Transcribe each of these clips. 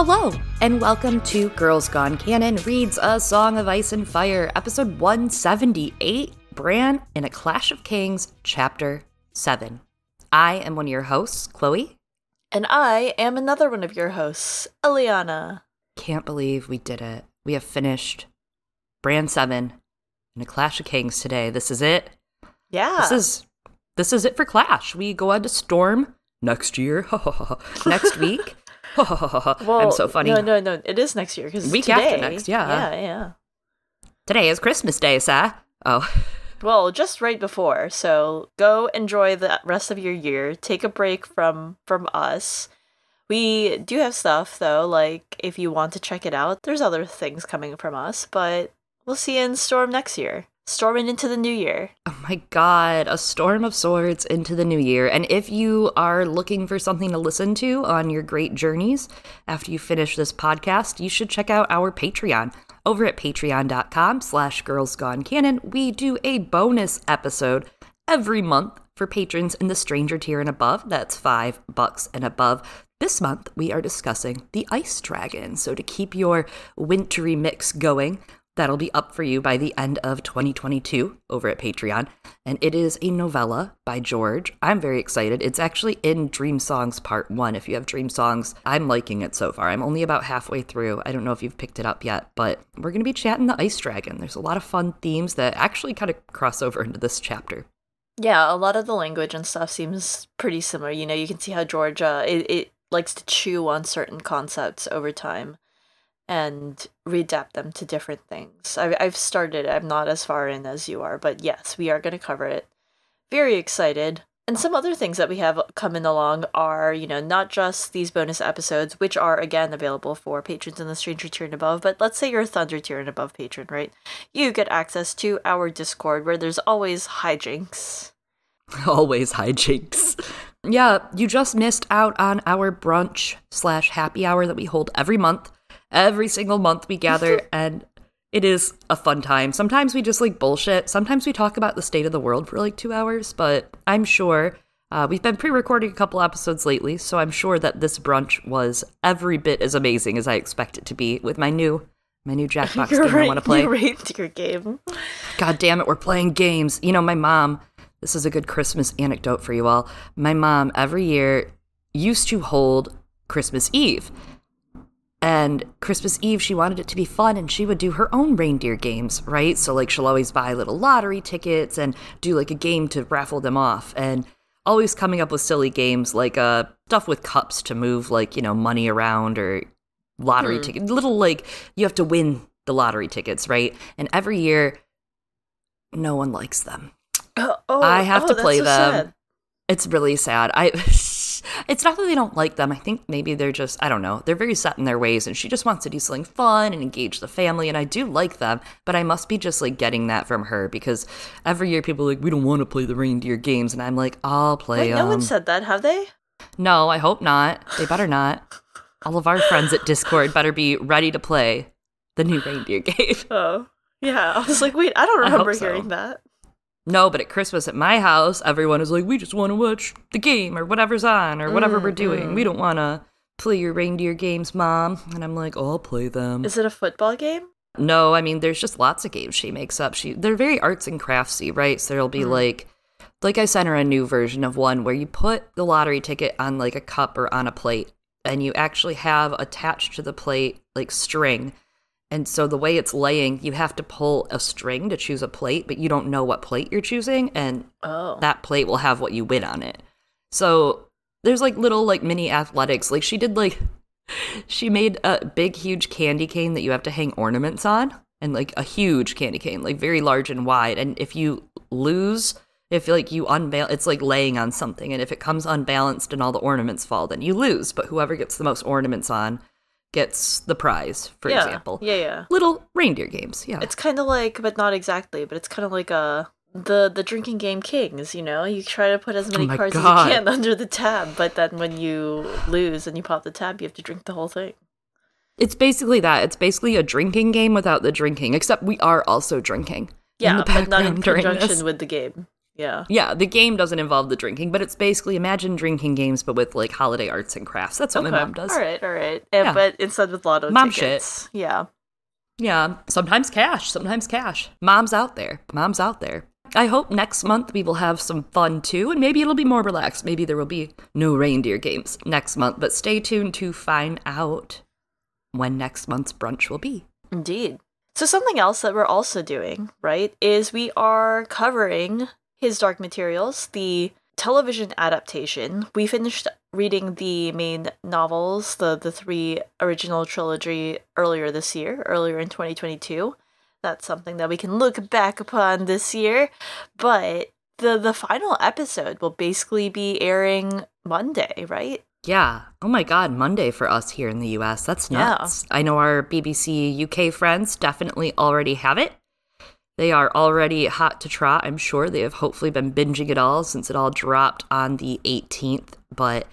Hello, and welcome to Girls Gone Canon Reads A Song of Ice and Fire, episode 178 Bran in A Clash of Kings, chapter 7. I am one of your hosts, Chloe. And I am another one of your hosts, Eliana. Can't believe we did it. We have finished Bran 7 in A Clash of Kings today. This is it. Yeah. This is this is it for Clash. We go on to Storm next year. next week. well, I'm so funny. No, no, no. It is next year because Week today, after next, yeah. Yeah, yeah. Today is Christmas Day, sir. Oh. Well, just right before. So go enjoy the rest of your year. Take a break from from us. We do have stuff though, like if you want to check it out, there's other things coming from us, but we'll see you in Storm next year. Storming into the new year. Oh my god, a storm of swords into the new year. And if you are looking for something to listen to on your great journeys after you finish this podcast, you should check out our Patreon. Over at patreon.com slash girlsgonecanon, we do a bonus episode every month for patrons in the stranger tier and above. That's five bucks and above. This month, we are discussing the Ice Dragon. So, to keep your wintry mix going, That'll be up for you by the end of 2022 over at Patreon. And it is a novella by George. I'm very excited. It's actually in Dream Songs Part 1. If you have Dream Songs, I'm liking it so far. I'm only about halfway through. I don't know if you've picked it up yet, but we're going to be chatting the Ice Dragon. There's a lot of fun themes that actually kind of cross over into this chapter. Yeah, a lot of the language and stuff seems pretty similar. You know, you can see how George uh, it, it likes to chew on certain concepts over time and readapt them to different things. I've, I've started, I'm not as far in as you are, but yes, we are going to cover it. Very excited. And some other things that we have coming along are, you know, not just these bonus episodes, which are again available for patrons in the Stranger tier and above, but let's say you're a Thunder tier and above patron, right? You get access to our Discord where there's always hijinks. Always hijinks. Yeah, you just missed out on our brunch slash happy hour that we hold every month every single month we gather and it is a fun time. Sometimes we just like bullshit. Sometimes we talk about the state of the world for like two hours, but I'm sure uh, we've been pre recording a couple episodes lately, so I'm sure that this brunch was every bit as amazing as I expect it to be with my new. My new Jackbox game right, I want to play. You raped your game. God damn it, we're playing games. You know, my mom, this is a good Christmas anecdote for you all. My mom, every year, used to hold Christmas Eve. And Christmas Eve, she wanted it to be fun and she would do her own reindeer games, right? So, like, she'll always buy little lottery tickets and do like a game to raffle them off. And always coming up with silly games like uh, stuff with cups to move, like, you know, money around or lottery hmm. tickets. Little, like, you have to win the lottery tickets, right? And every year, no one likes them. Uh, oh, I have oh, to play so them. Sad. It's really sad. I it's not that they don't like them. I think maybe they're just I don't know. They're very set in their ways and she just wants to do something fun and engage the family and I do like them, but I must be just like getting that from her because every year people are like we don't want to play the reindeer games and I'm like I'll play Wait, them. no one said that, have they? No, I hope not. They better not. All of our friends at Discord better be ready to play the new reindeer game. Oh. Yeah, I was like, wait, I don't remember I so. hearing that. No, but at Christmas at my house, everyone is like, we just want to watch the game or whatever's on or whatever mm, we're doing. Mm. We don't want to play your reindeer games, mom. And I'm like, oh, I'll play them. Is it a football game? No, I mean, there's just lots of games she makes up. She they're very arts and craftsy, right? So there'll be mm. like, like I sent her a new version of one where you put the lottery ticket on like a cup or on a plate, and you actually have attached to the plate like string and so the way it's laying, you have to pull a string to choose a plate, but you don't know what plate you're choosing, and oh. that plate will have what you win on it. So there's like little like mini athletics. Like she did like she made a big huge candy cane that you have to hang ornaments on and like a huge candy cane, like very large and wide. And if you lose, if like you unbalance, it's like laying on something. And if it comes unbalanced and all the ornaments fall, then you lose. But whoever gets the most ornaments on gets the prize, for yeah. example. Yeah, yeah. Little reindeer games, yeah. It's kind of like, but not exactly, but it's kind of like a the the drinking game kings. You know, you try to put as oh many oh cards God. as you can under the tab, but then when you lose and you pop the tab, you have to drink the whole thing. It's basically that. It's basically a drinking game without the drinking, except we are also drinking. Yeah, but not in conjunction with the game. Yeah. Yeah, the game doesn't involve the drinking, but it's basically imagine drinking games, but with like holiday arts and crafts. That's what my mom does. All right, all right. And, Yeah. But instead with lotto Mom tickets. Yeah. Yeah, sometimes cash, sometimes cash. Mom's out there. Mom's out there. I hope next month we will have some fun too, and maybe it'll be more relaxed. Maybe there will be no reindeer games next month, but stay tuned to find out when next month's brunch will be. Indeed. So something else that we're also doing, right, is we are covering His Dark Materials, the television adaptation. We finished reading the main novels, the the three original trilogy earlier this year, earlier in 2022. That's something that we can look back upon this year, but the the final episode will basically be airing Monday, right? Yeah. Oh my God, Monday for us here in the US. That's nuts. Yeah. I know our BBC UK friends definitely already have it. They are already hot to trot. I'm sure they have hopefully been binging it all since it all dropped on the 18th. But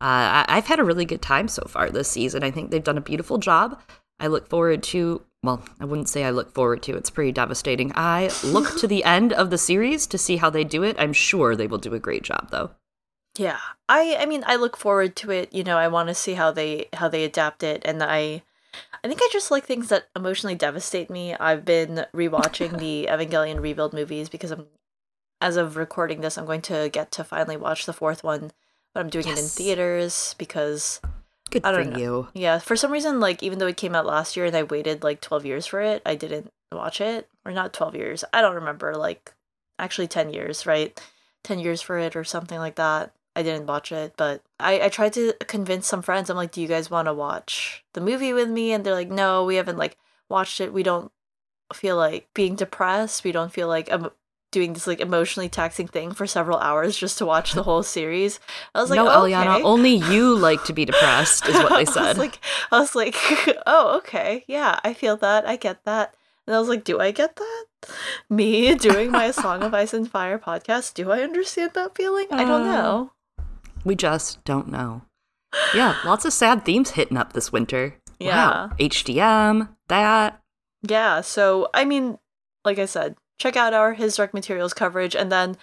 uh, I- I've had a really good time so far this season. I think they've done a beautiful job. I look forward to, well, I wouldn't say I look forward to, it's pretty devastating. I look to the end of the series to see how they do it. I'm sure they will do a great job, though. Yeah. I I mean I look forward to it. You know, I want to see how they how they adapt it and I I think I just like things that emotionally devastate me. I've been rewatching the Evangelion rebuild movies because I'm as of recording this, I'm going to get to finally watch the fourth one, but I'm doing it in theaters because Good I for don't know. you. yeah, for some reason like even though it came out last year and I waited like 12 years for it, I didn't watch it or not 12 years. I don't remember like actually 10 years, right? 10 years for it or something like that. I didn't watch it, but I, I tried to convince some friends. I'm like, do you guys want to watch the movie with me? And they're like, no, we haven't like watched it. We don't feel like being depressed. We don't feel like um, doing this like emotionally taxing thing for several hours just to watch the whole series. I was like, no, oh, Eliana, only you like to be depressed, is what they I said. was like, I was like, oh, okay, yeah, I feel that, I get that. And I was like, do I get that? Me doing my Song of Ice and Fire podcast, do I understand that feeling? I don't Uh, know. We just don't know. Yeah, lots of sad themes hitting up this winter. Yeah. Wow. HDM, that. Yeah, so I mean, like I said, check out our His Dark Materials coverage, and then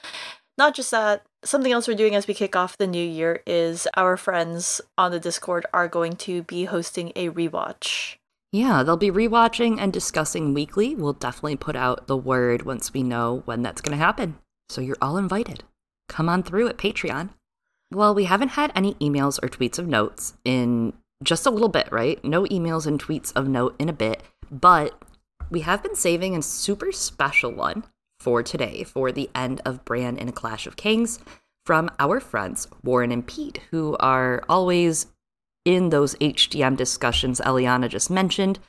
not just that, something else we're doing as we kick off the new year is our friends on the Discord are going to be hosting a rewatch. Yeah, they'll be rewatching and discussing weekly. We'll definitely put out the word once we know when that's going to happen. So you're all invited. Come on through at Patreon. Well, we haven't had any emails or tweets of notes in just a little bit, right? No emails and tweets of note in a bit, but we have been saving a super special one for today for the end of Bran in a Clash of Kings from our friends Warren and Pete, who are always in those HDM discussions Eliana just mentioned.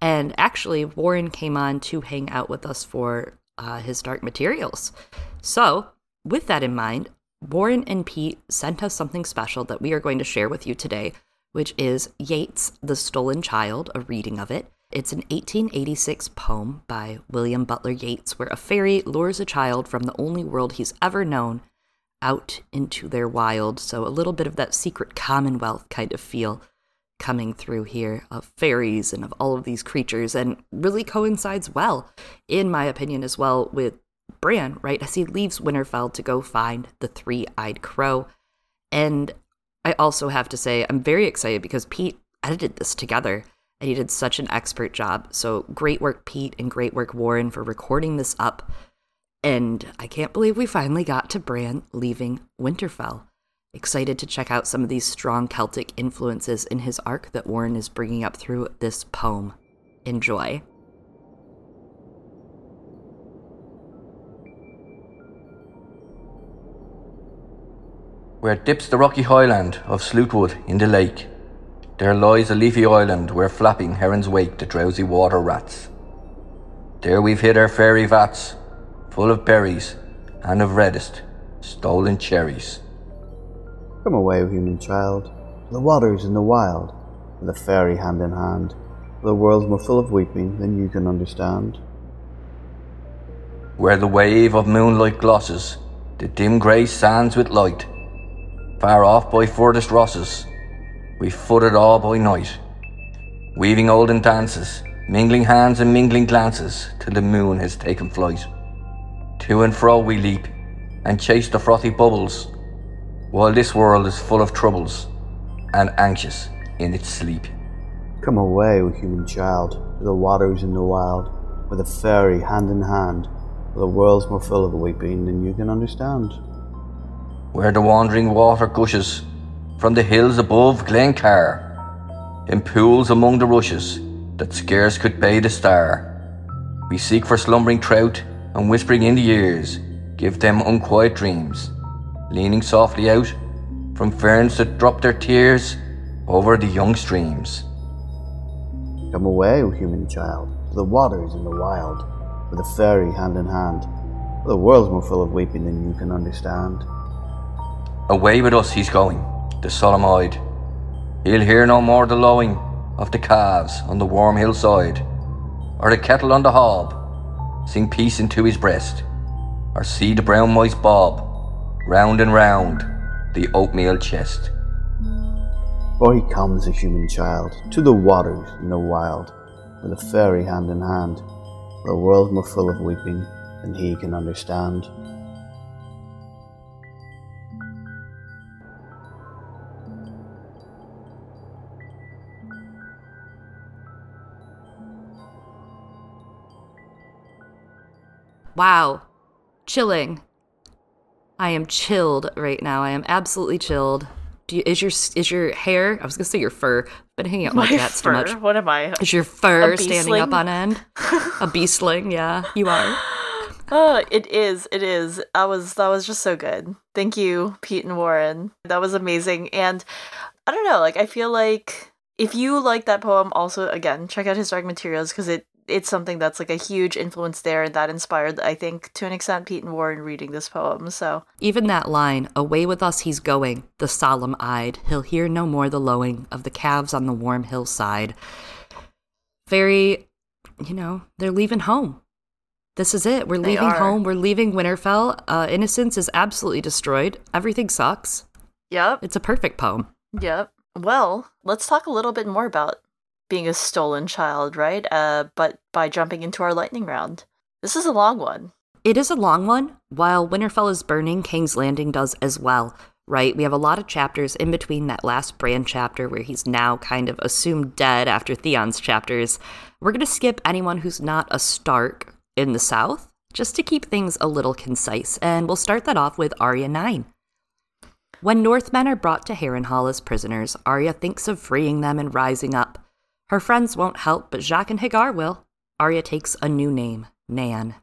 And actually, Warren came on to hang out with us for uh, his Dark Materials. So, with that in mind, Warren and Pete sent us something special that we are going to share with you today, which is Yeats' The Stolen Child, a reading of it. It's an 1886 poem by William Butler Yeats where a fairy lures a child from the only world he's ever known out into their wild. So, a little bit of that secret commonwealth kind of feel coming through here of fairies and of all of these creatures, and really coincides well, in my opinion, as well with Bran, right? As he leaves Winterfell to go find the three eyed crow. And I also have to say, I'm very excited because Pete edited this together and he did such an expert job. So great work, Pete, and great work, Warren, for recording this up. And I can't believe we finally got to Bran leaving Winterfell. Excited to check out some of these strong Celtic influences in his arc that Warren is bringing up through this poem. Enjoy. Where dips the rocky highland of Sleuth Wood in the lake, there lies a leafy island where flapping herons wake the drowsy water rats. There we've hid our fairy vats, full of berries and of reddest stolen cherries. Come away, human child, to the waters in the wild, with a fairy hand in hand. The world's more full of weeping than you can understand. Where the wave of moonlight glosses the dim grey sands with light, far off by furthest rosses, we footed all by night, weaving olden dances, mingling hands and mingling glances till the moon has taken flight. To and fro we leap, and chase the frothy bubbles, while this world is full of troubles and anxious in its sleep. Come away, O human child, to the waters in the wild, with a fairy hand in hand, where the world's more full of weeping than you can understand. Where the wandering water gushes from the hills above Glencar, in pools among the rushes that scarce could bathe a star. We seek for slumbering trout and whispering in the ears, give them unquiet dreams, leaning softly out from ferns that drop their tears over the young streams. Come away, O human child, to the waters in the wild, with a fairy hand in hand, the world's more full of weeping than you can understand. Away with us he's going, the solemn. He'll hear no more the lowing of the calves on the warm hillside, or the kettle on the hob sing peace into his breast, or see the brown mice bob round and round the oatmeal chest. For he comes, a human child, to the waters in the wild, with a fairy hand in hand, the world's more full of weeping than he can understand. Wow. Chilling. I am chilled right now. I am absolutely chilled. Do you, is your is your hair? I was gonna say your fur. Been hanging out in my cats fur. too much. What am I? Is your fur standing up on end? A beastling, yeah, you are. Oh, it is. It is. That was that was just so good. Thank you, Pete and Warren. That was amazing. And I don't know, like I feel like if you like that poem, also again check out His Dark Materials because it it's something that's like a huge influence there and that inspired, I think, to an extent, Pete and Warren reading this poem. So Even that line, away with us he's going, the solemn eyed, he'll hear no more the lowing of the calves on the warm hillside. Very, you know, they're leaving home. This is it. We're leaving home. We're leaving Winterfell. Uh, innocence is absolutely destroyed. Everything sucks. Yep. It's a perfect poem. Yep. Well, let's talk a little bit more about being a stolen child, right? Uh, but by jumping into our lightning round. This is a long one. It is a long one. While Winterfell is burning, King's Landing does as well, right? We have a lot of chapters in between that last Bran chapter where he's now kind of assumed dead after Theon's chapters. We're going to skip anyone who's not a Stark in the South, just to keep things a little concise, and we'll start that off with Arya 9. When Northmen are brought to Harrenhal as prisoners, Arya thinks of freeing them and rising up. Her friends won't help, but Jaqen H'ghar will. Arya takes a new name, Nan.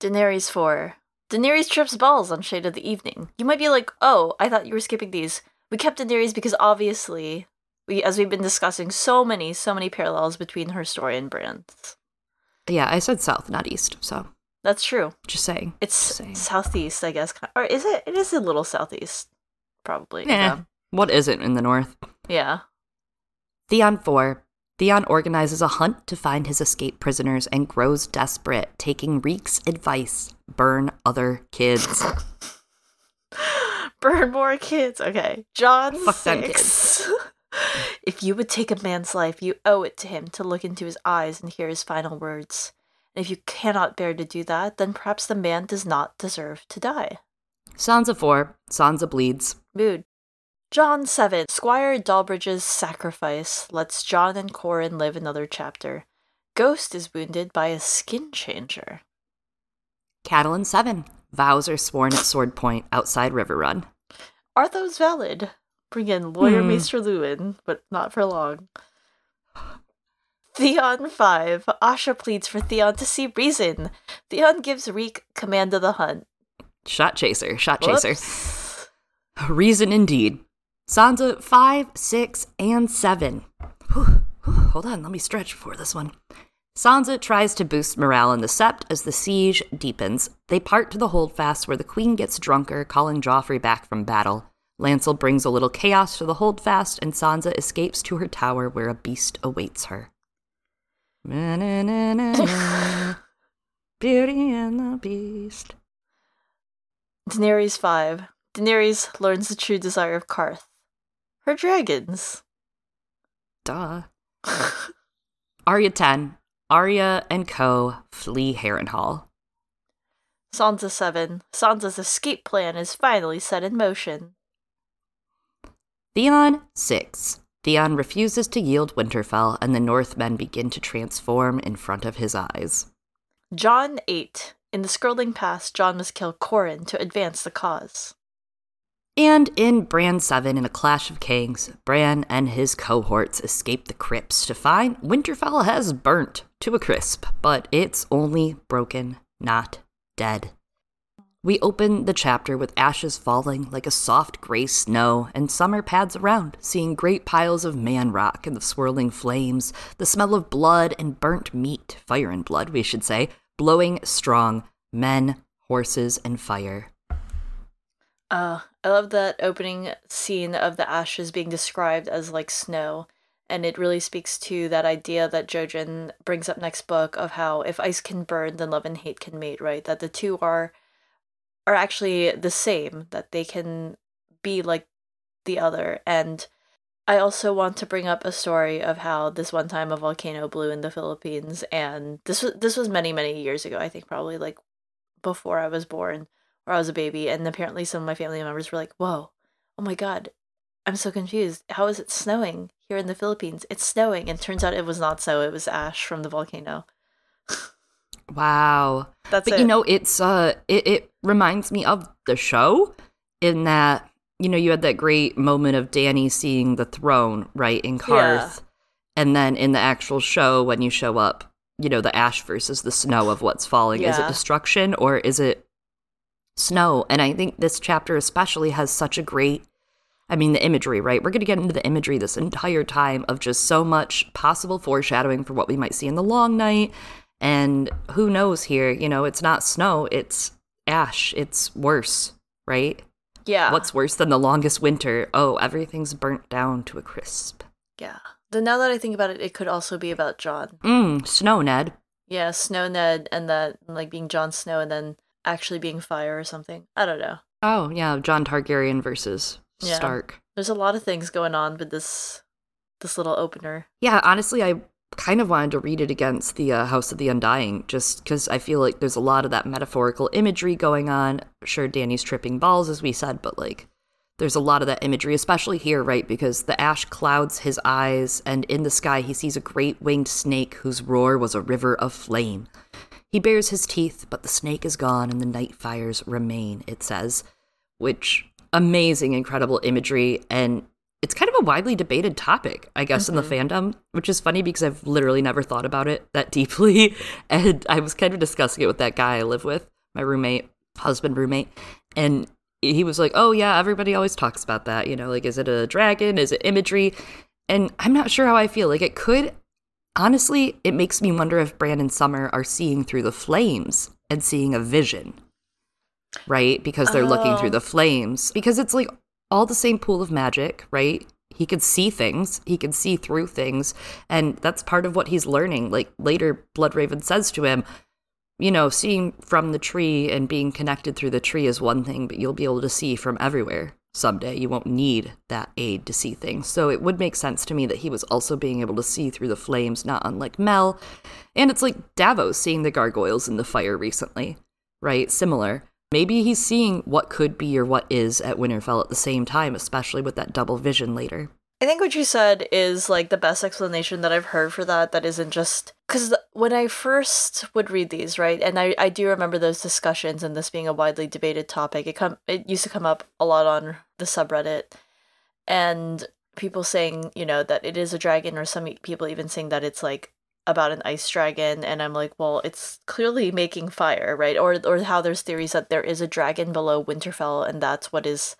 Daenerys 4. Daenerys trips balls on Shade of the Evening. You might be like, oh, I thought you were skipping these. We kept Daenerys because obviously, we, as we've been discussing, so many, so many parallels between her story and Bran's. Yeah, I said south, not east, so That's true. just saying. It's Just saying. southeast, I guess. Or is it? It is a little southeast, probably. Eh, Yeah. What is it in the north? Yeah. Theon 4. Theon organizes a hunt to find his escaped prisoners and grows desperate, taking Reek's advice burn other kids. Burn more kids. Okay. Jon Fuck them 6. if you would take a man's life, you owe it to him to look into his eyes and hear his final words. And if you cannot bear to do that, then perhaps the man does not deserve to die. Sansa 4. Sansa bleeds. Mood. Jon 7. Squire Dalbridge's sacrifice lets Jon and Qhorin live another chapter. Ghost is wounded by a skin changer. Catelyn 7. Vows are sworn at sword point outside Riverrun. Are those valid? Bring in lawyer Hmm. Maester Luwin, but not for long. Theon 5. Asha pleads for Theon to see reason. Theon gives Reek command of the hunt. Shot chaser, shot chaser. Whoops. Reason indeed. Sansa 5, 6, and 7. Whew, whew, hold on, let me stretch before this one. Sansa tries to boost morale in the Sept as the siege deepens. They part to the holdfast where the queen gets drunker, calling Joffrey back from battle. Lancel brings a little chaos to the holdfast, and Sansa escapes to her tower where a beast awaits her. Beauty and the Beast. Daenerys 5. Daenerys learns the true desire of Qarth. Her dragons. Duh. Arya 10. Arya and Co. flee Harrenhal. Sansa 7. Sansa's escape plan is finally set in motion. Theon 6. Theon refuses to yield Winterfell, and the Northmen begin to transform in front of his eyes. Jon 8. In the Skirling Pass, Jon must kill Qhorin to advance the cause. And in Bran 7, in A Clash of Kings, Bran and his cohorts escape the crypts to find Winterfell has burnt to a crisp, but it's only broken, not dead. We open the chapter with ashes falling like a soft gray snow, and summer pads around, seeing great piles of man rock and the swirling flames, the smell of blood and burnt meat, fire and blood, we should say, blowing strong, men, horses, and fire. Uh, I love that opening scene of the ashes being described as like snow. And it really speaks to that idea that Jojen brings up next book of how if ice can burn, then love and hate can mate, right? That the two are are actually the same, that they can be like the other. And I also want to bring up a story of how this one time a volcano blew in the Philippines and this was this was many, many years ago, I think probably like before I was born or I was a baby, and apparently some of my family members were like, Whoa, oh my god, I'm so confused. How is it snowing here in the Philippines? It's snowing. And turns out it was not so, it was ash from the volcano. Wow. That's but it. you know, it's uh it, it reminds me of the show in that, you know, you had that great moment of Dany seeing the throne, right, in Qarth. And then in the actual show, when you show up, you know, the ash versus the snow of what's falling. Is it destruction or is it snow? And I think this chapter especially has such a great I mean, the imagery, right? We're going to get into the imagery this entire time of just so much possible foreshadowing for what we might see in the long night. And who knows here? You know, it's not snow, it's ash. It's worse, right? yeah. What's worse than the longest winter? Oh, everything's burnt down to a crisp. yeah. Then now that I think about it, it could also be about Jon. Mmm, snow, Ned. Yeah, Snow Ned and that like being Jon Snow and then actually being fire or something. I don't know. Oh, yeah, Jon Targaryen versus Yeah. Stark. There's a lot of things going on with this this little opener. Yeah, honestly, I kind of wanted to read it against the uh, House of the Undying just because I feel like there's a lot of that metaphorical imagery going on. Sure, Dany's tripping balls, as we said, but like there's a lot of that imagery, especially here, right? Because the ash clouds his eyes, and in the sky he sees a great winged snake whose roar was a river of flame. He bares his teeth, but the snake is gone and the night fires remain, it says, which amazing, incredible imagery. And it's kind of a widely debated topic, I guess, in the mm-hmm. fandom, which is funny because I've literally never thought about it that deeply. And I was kind of discussing it with that guy I live with, my roommate, husband roommate. And he was like, oh, yeah, everybody always talks about that. You know, like, is it a dragon? Is it imagery? And I'm not sure how I feel. Like, it could, honestly, it makes me wonder if Bran and Summer are seeing through the flames and seeing a vision, right? Because they're looking through Oh. the flames. Because it's like all the same pool of magic, right? He could see things, he could see through things. And that's part of what he's learning. Like later, Bloodraven says to him, you know, seeing from the tree and being connected through the tree is one thing, but you'll be able to see from everywhere someday. You won't need that aid to see things. So it would make sense to me that he was also being able to see through the flames, not unlike Mel. And it's like Davos seeing the gargoyles in the fire recently, right? Similar. Maybe he's seeing what could be or what is at Winterfell at the same time, especially with that double vision later. I think what you said is like the best explanation that I've heard for that. That isn't just because when I first would read these, right, and I, I do remember those discussions and this being a widely debated topic. It come it used to come up a lot on the subreddit, and people saying you know that it is a dragon, or some people even saying that it's like about an ice dragon, and I'm like, well, it's clearly making fire, right? Or or how there's theories that there is a dragon below Winterfell, and that's what is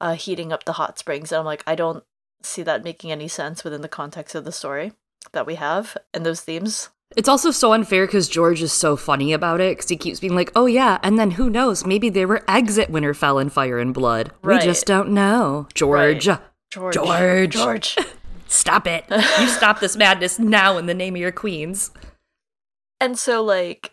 uh, heating up the hot springs. And I'm like, I don't see that making any sense within the context of the story that we have and those themes. It's also so unfair because George is so funny about it because he keeps being like, oh yeah, and then who knows? Maybe there were at Winterfell in Fire and Blood. Right. We just don't know. George, Right. George. George. George. stop it. you stop this madness now in the name of your queens. and so, like,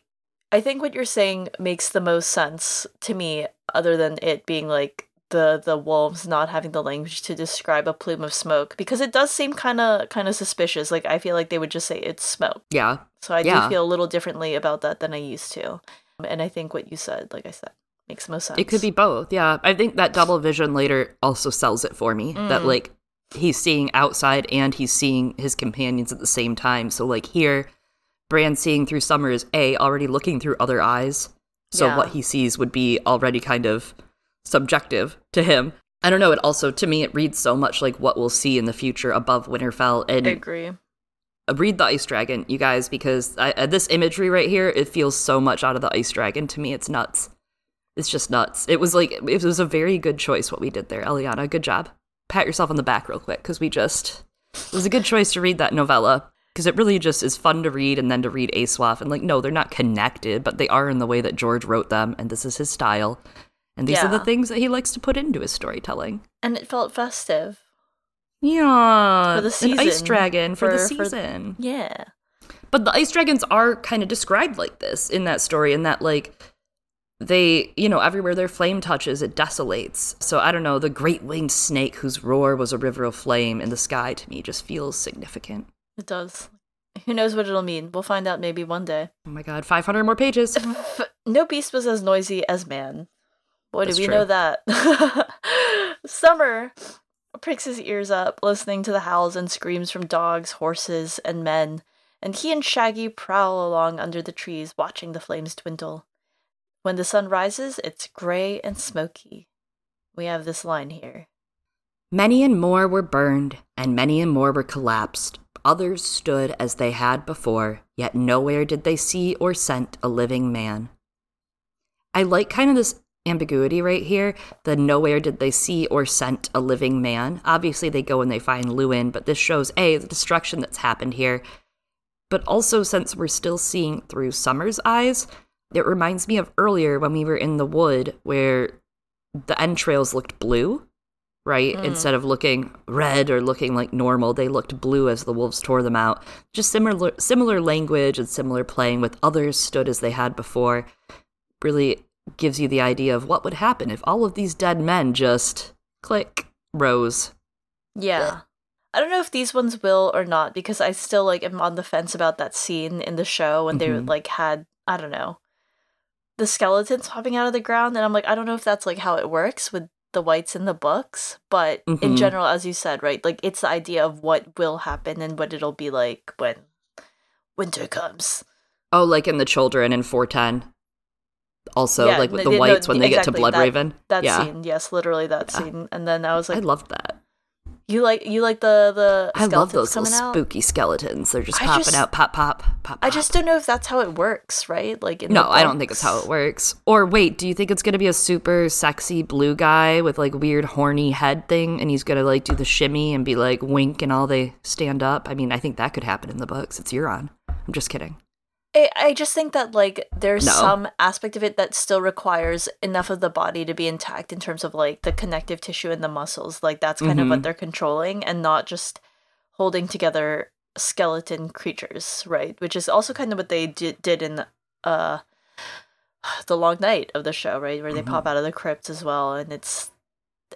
I think what you're saying makes the most sense to me, other than it being like the the wolves not having the language to describe a plume of smoke, because it does seem kind of kind of suspicious. Like, I feel like they would just say it's smoke. Yeah. So I Yeah. do feel a little differently about that than I used to. And I think what you said, like I said, makes most sense. It could be both. Yeah. I think that double vision later also sells it for me. That mm. like he's seeing outside and he's seeing his companions at the same time. So like here, Brand seeing through Summer is A, already looking through other eyes. So Yeah. what he sees would be already kind of subjective to him. I don't know. It also, to me, it reads so much like what we'll see in the future above Winterfell. And I agree. read the Ice Dragon, you guys, because I, uh, this imagery right here, it feels so much out of the Ice Dragon to me. It's nuts. It's just nuts. It was like it was a very good choice what we did there, Eliana. Good job. Pat yourself on the back real quick because we just it was a good choice to read that novella because it really just is fun to read and then to read Aswaf and like no, they're not connected, but they are in the way that George wrote them, and this is his style. And these are the things that he likes to put into his storytelling. And it felt festive. Yeah, For the an ice dragon for, the For- for- season. Yeah. But the ice dragons are kind of described like this in that story, in that like they, you know, everywhere their flame touches, it desolates. So I don't know, the great winged snake whose roar was a river of flame in the sky to me just feels significant. It does. Who knows what it'll mean? We'll find out maybe one day. Oh my god, 500 more pages. no beast was as noisy as man. Boy, That's do we true. know that. Summer pricks his ears up, listening to the howls and screams from dogs, horses, and men, and he and Shaggy prowl along under the trees, watching the flames dwindle. When the sun rises, it's gray and smoky. We have this line here. Many and more were burned, and many and more were collapsed. Others stood as they had before, yet nowhere did they see or scent a living man. I like kind of this ambiguity right here. The nowhere did they see or scent a living man. Obviously, they go and they find Luwin, but this shows A, the destruction that's happened here. But also, since we're still seeing through Summer's eyes, it reminds me of earlier when we were in the wood where the entrails looked blue right? Mm. Instead of looking red or looking like normal, they looked blue as the wolves tore them out. Just similar similar language and similar playing with others stood as they had before. Really gives you the idea of what would happen if all of these dead men just click rose. Yeah. I don't know if these ones will or not because I still like am on the fence about that scene in the show when they Mhm. like had I don't know the skeletons popping out of the ground and I'm like I don't know if that's like how it works with the whites in the books but in Mhm. general as you said right like it's the idea of what will happen and what it'll be like when winter comes. Oh, like in the children in 410. Also, Yeah, like with no, the no, whites when they get to exactly, Blood that- Raven. That yeah. scene, yes, literally that Yeah. scene. And then I was like I loved that. you like you like the the I love those little out. spooky skeletons. They're just I popping just- out, pop, pop, pop. I just don't know if that's how it works, right? Like in No, I don't think it's how it works. Or wait, do you think it's gonna be a super sexy blue guy with like weird horny head thing, and he's gonna like do the shimmy and be like wink and all they stand up? I mean, I think that could happen in the books. It's Euron. I'm just kidding. I, I just think that like there's No. some aspect of it that still requires enough of the body to be intact in terms of like the connective tissue and the muscles. Like that's kind of what Mhm. they're controlling and not just holding together skeleton creatures, right? Which is also kind of what they did, did in uh the long night of the show, right? Where they pop out of the crypt as well and it's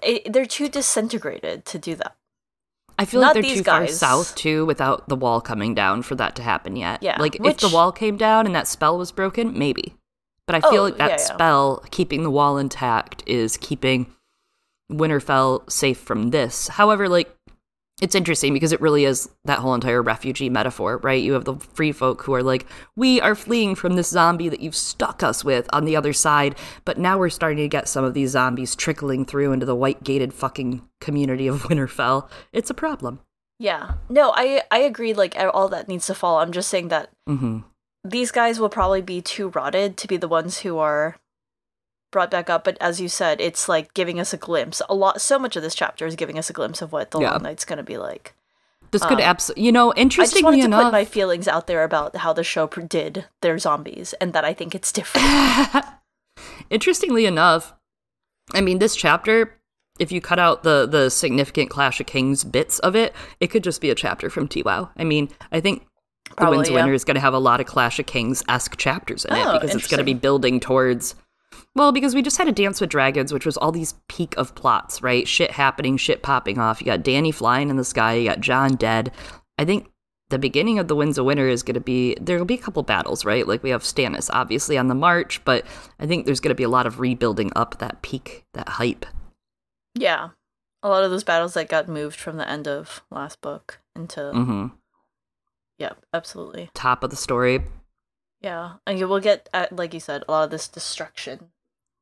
it, they're too disintegrated to do that. I feel Not like they're too far south too, without the wall coming down for that to happen yet. Yeah, like if the wall came down and that spell was broken, maybe. But I feel Oh, like that yeah, yeah. spell keeping the wall intact is keeping Winterfell safe from this. However, like it's interesting because it really is that whole entire refugee metaphor, right? You have the free folk who are like, we are fleeing from this zombie that you've stuck us with on the other side, but now we're starting to get some of these zombies trickling through into the white gated fucking community of Winterfell. It's a problem. Yeah. No, I I agree like all that needs to fall. I'm just saying that mm-hmm. these guys will probably be too rotted to be the ones who are brought back up but as you said it's like giving us a glimpse a lot so much of this chapter is giving us a glimpse of what the Yeah. long night's going to be like This could Um, absolutely, you know, i just interestingly wanted to enough. put my feelings out there about how the show did their zombies and that i think it's different Interestingly enough, I mean, this chapter, if you cut out the the significant Clash of Kings bits of it, it could just be a chapter from TWOW. I mean, I think the Winds yeah. Winter is going to have a lot of Clash of Kings esque chapters in it Oh, because it's going to be building towards. Well, because we just had a Dance with Dragons, which was all these peak of plots, right? Shit happening, shit popping off. You got Dany flying in the sky, you got Jon dead. I think the beginning of the Winds of Winter is going to be there'll be a couple battles, right? Like we have Stannis obviously on the march, but I think there's going to be a lot of rebuilding up that peak, that hype. Yeah. A lot of those battles that got moved from the end of last book into Mm-hmm. Yeah, absolutely. Top of the story. Yeah. And you will get at, like you said, a lot of this destruction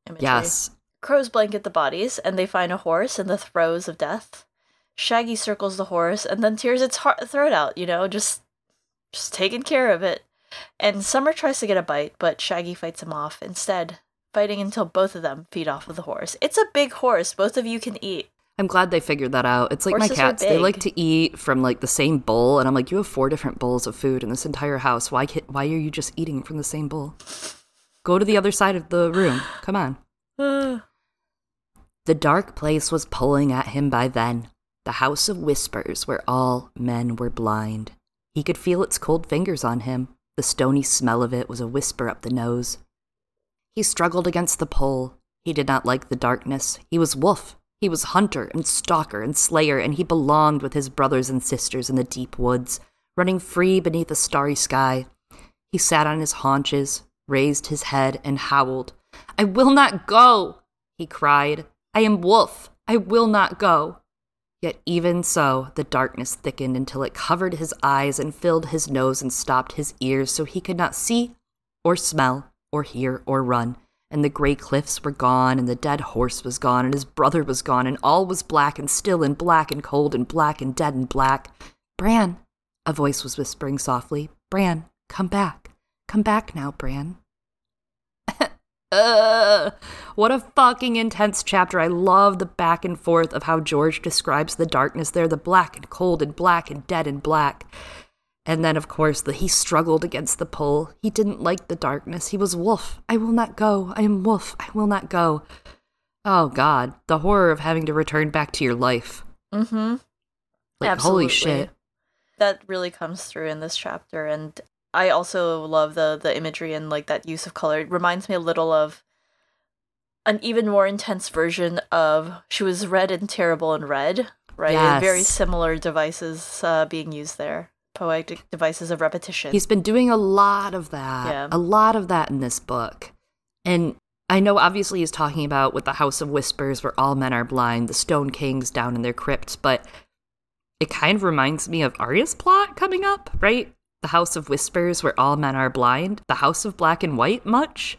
imagery. Yes. Crows blanket the bodies, and they find a horse in the throes of death. Shaggy circles the horse and then tears its heart- throat out, you know, just just taking care of it. And Summer tries to get a bite, but Shaggy fights him off instead, fighting until both of them feed off of the horse. It's a big horse, both of you can eat. I'm glad they figured that out. It's like Horses my cats; they like to eat from like the same bowl, and I'm like, you have four different bowls of food in this entire house. Why? Why are you just eating from the same bowl? Go to the other side of the room. Come on. The dark place was pulling at him by then, the house of whispers where all men were blind. He could feel its cold fingers on him. The stony smell of it was a whisper up the nose. He struggled against the pull. He did not like the darkness. He was wolf. He was hunter and stalker and slayer, and he belonged with his brothers and sisters in the deep woods, running free beneath a starry sky. He sat on his haunches, raised his head, and howled. I will not go, he cried. I am wolf. I will not go. Yet even so, the darkness thickened until it covered his eyes and filled his nose and stopped his ears so he could not see or smell or hear or run. And the gray cliffs were gone, and the dead horse was gone, and his brother was gone, and all was black and still and black and cold and black and dead and black. Bran, a voice was whispering softly. Bran, come back. Come back now, Bran. Ugh. What a fucking intense chapter. I love the back and forth of how George describes the darkness there the black and cold and black and dead and black. And then, of course, the he struggled against the pull. He didn't like the darkness. He was wolf. I will not go. I am wolf. I will not go. Oh, God. The horror of having to return back to your life. Mm-hmm. Like, Absolutely. holy shit. That really comes through in this chapter, and I also love the the imagery and like that use of color. It reminds me a little of an even more intense version of she was red and terrible in red, right? And Very similar devices uh, being used there, poetic devices of repetition. He's been doing a lot of that. Yeah. A lot of that in this book. And I know obviously he's talking about with the House of Whispers where all men are blind, the Stone Kings down in their crypts, but it kind of reminds me of Arya's plot coming up, right? The House of Whispers where all men are blind, the House of Black and White much?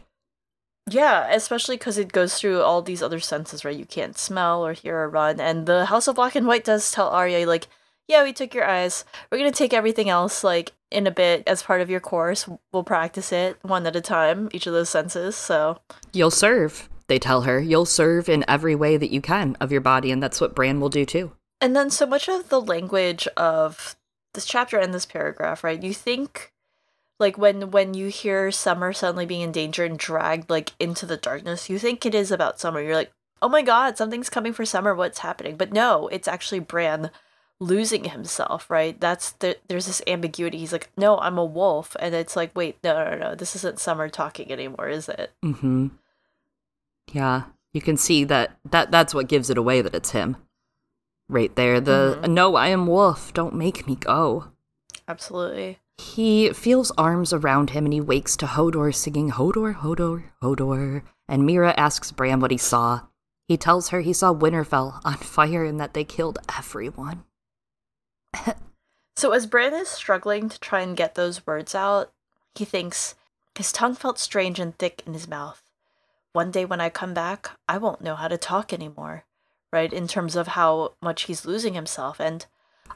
Yeah, especially because it goes through all these other senses, right? You can't smell or hear or run. And the House of Black and White does tell Arya, like, yeah, we took your eyes. We're going to take everything else, like, in a bit as part of your course. We'll practice it one at a time, each of those senses. So, You'll serve, they tell her. You'll serve in every way that you can of your body, and that's what Bran will do too. and then so much of the language of this chapter and this paragraph, right? You think. Like when when you hear Summer suddenly being in danger and dragged like into the darkness, you think it is about Summer. You're like, oh my god, something's coming for Summer. What's happening? But no, it's actually Bran losing himself. Right? That's the, there's this ambiguity. He's like, no, I'm a wolf, and it's like, wait, no, no, no, this isn't Summer talking anymore, is it? Mm-hmm. Yeah, you can see that, that that's what gives it away that it's him. Right there. The mm-hmm. no, I am wolf. Don't make me go. Absolutely. He feels arms around him and he wakes to Hodor singing Hodor, Hodor, Hodor. And Meera asks Bran what he saw. He tells her he saw Winterfell on fire and that they killed everyone. So as Bran is struggling to try and get those words out, he thinks his tongue felt strange and thick in his mouth. One day when I come back, I won't know how to talk anymore, right? In terms of how much he's losing himself and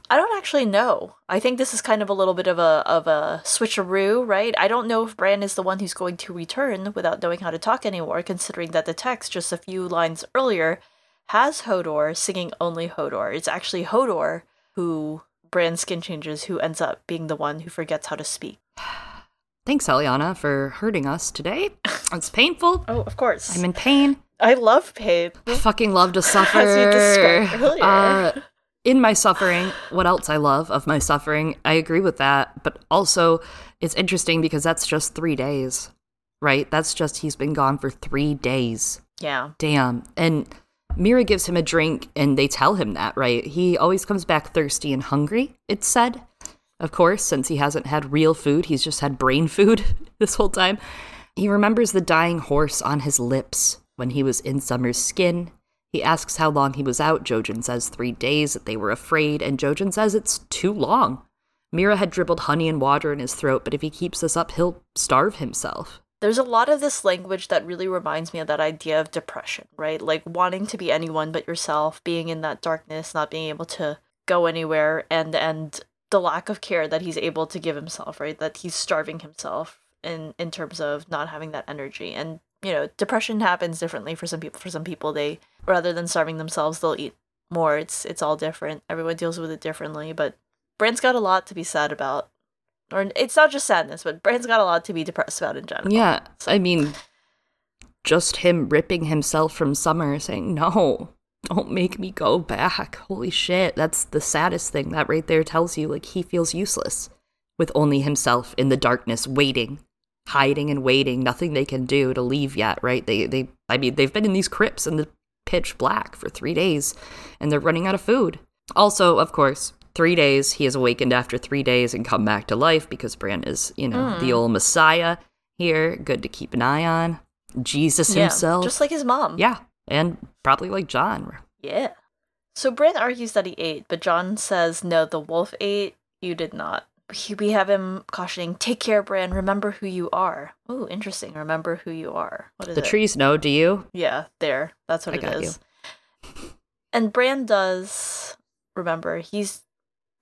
I don't actually know. I think this is kind of a little bit of a of a switcheroo, right? I don't know if Bran is the one who's going to return without knowing how to talk anymore, considering that the text just a few lines earlier has Hodor singing only Hodor. It's actually Hodor who Bran skin changes who ends up being the one who forgets how to speak. Thanks, Eliana, for hurting us today. It's painful. Oh, of course. I'm in pain. I love pain. I fucking love to suffer. As you described earlier. Uh, in my suffering, what else I love of my suffering, I agree with that. But also, it's interesting because that's just three days, right? That's just he's been gone for three days. Yeah. Damn. And Meera gives him a drink, and they tell him that, right? He always comes back thirsty and hungry, it's said. of course, since he hasn't had real food, he's just had brain food this whole time. He remembers the dying horse on his lips when he was in Summer's skin. He asks how long he was out. Jojen says three days, that they were afraid, and Jojen says it's too long. Meera had dribbled honey and water in his throat, but if he keeps this up, he'll starve himself. There's a lot of this language that really reminds me of that idea of depression, right? Like wanting to be anyone but yourself, being in that darkness, not being able to go anywhere, and and the lack of care that he's able to give himself, right? That he's starving himself in in terms of not having that energy. And you know, depression happens differently for some people. For some people, they rather than starving themselves, they'll eat more. It's it's all different. Everyone deals with it differently, but Bran's got a lot to be sad about or it's not just sadness, but Bran's got a lot to be depressed about in general. Yeah, I mean, just him ripping himself from Summer, saying, No, don't make me go back. Holy shit, that's the saddest thing. That right there tells you, like, he feels useless with only himself in the darkness, waiting, hiding and waiting, nothing they can do to leave yet, right? They, they, I mean, they've been in these crypts in the pitch black for three days and they're running out of food. Also, of course, three days. He is awakened after three days and come back to life because Bran is, you know, mm. the old Messiah here. Good to keep an eye on. Jesus yeah, himself. Just like his mom. Yeah. And probably like Jon. Yeah. So Bran argues that he ate, but Jon says, no, the wolf ate. You did not. We have him cautioning, take care, Bran. Remember who you are. Oh, interesting. Remember who you are. What is the it? trees know, do you? Yeah, there. That's what I it is. You. And Bran does remember. He's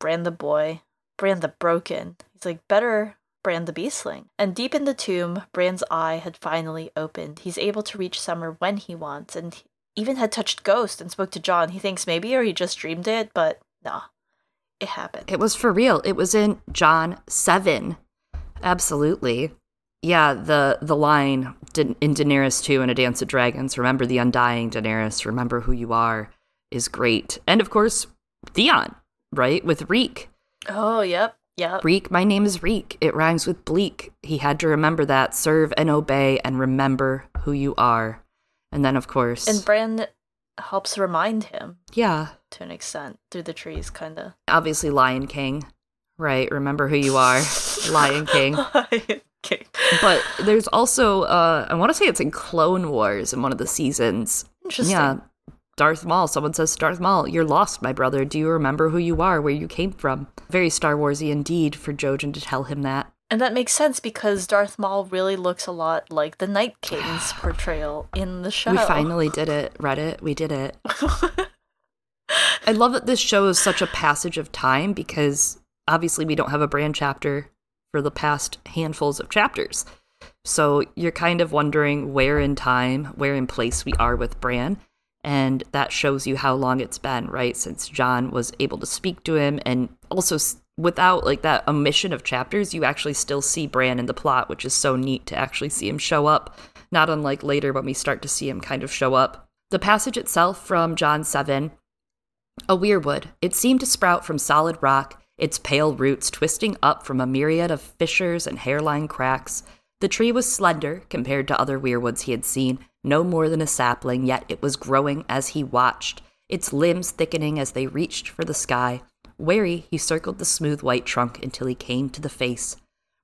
Bran the boy, Bran the broken. He's like, better Bran the beastling. And deep in the tomb, Bran's eye had finally opened. He's able to reach Summer when he wants, and even had touched Ghost and spoke to Jon. He thinks maybe or he just dreamed it, but nah, it happened. It was for real. It was in Jon 7. Absolutely. Yeah, the the line in Daenerys 2 in A Dance of Dragons, remember the undying Daenerys, remember who you are, is great. And of course, Theon right? With Reek. Oh, yep. Yep. Reek, my name is Reek. It rhymes with bleak. He had to remember that. Serve and obey and remember who you are. And then, of course. And Bran helps remind him. Yeah. To an extent, through the trees, kind of. Obviously, Lion King. Right. Remember who you are. Lion King. Lion King. But there's also, uh, I want to say it's in Clone Wars in one of the seasons. Interesting. Yeah. Darth Maul. Someone says, Darth Maul, you're lost, my brother. Do you remember who you are, where you came from? Very Star Warsy indeed for Jojen to tell him that. And that makes sense because Darth Maul really looks a lot like the Night King's portrayal in the show. We finally did it, Reddit. We did it. I love that this show is such a passage of time because obviously we don't have a Bran chapter for the past handfuls of chapters. So you're kind of wondering where in time, where in place we are with Bran. And that shows you how long it's been, right? Since Jon was able to speak to him. And also, without like that omission of chapters, you actually still see Bran in the plot, which is so neat to actually see him show up. Not unlike later when we start to see him kind of show up. The passage itself from Jon 7 A weirwood. It seemed to sprout from solid rock, its pale roots twisting up from a myriad of fissures and hairline cracks. The tree was slender compared to other weirwoods he had seen, no more than a sapling, yet it was growing as he watched, its limbs thickening as they reached for the sky. Wary, he circled the smooth white trunk until he came to the face.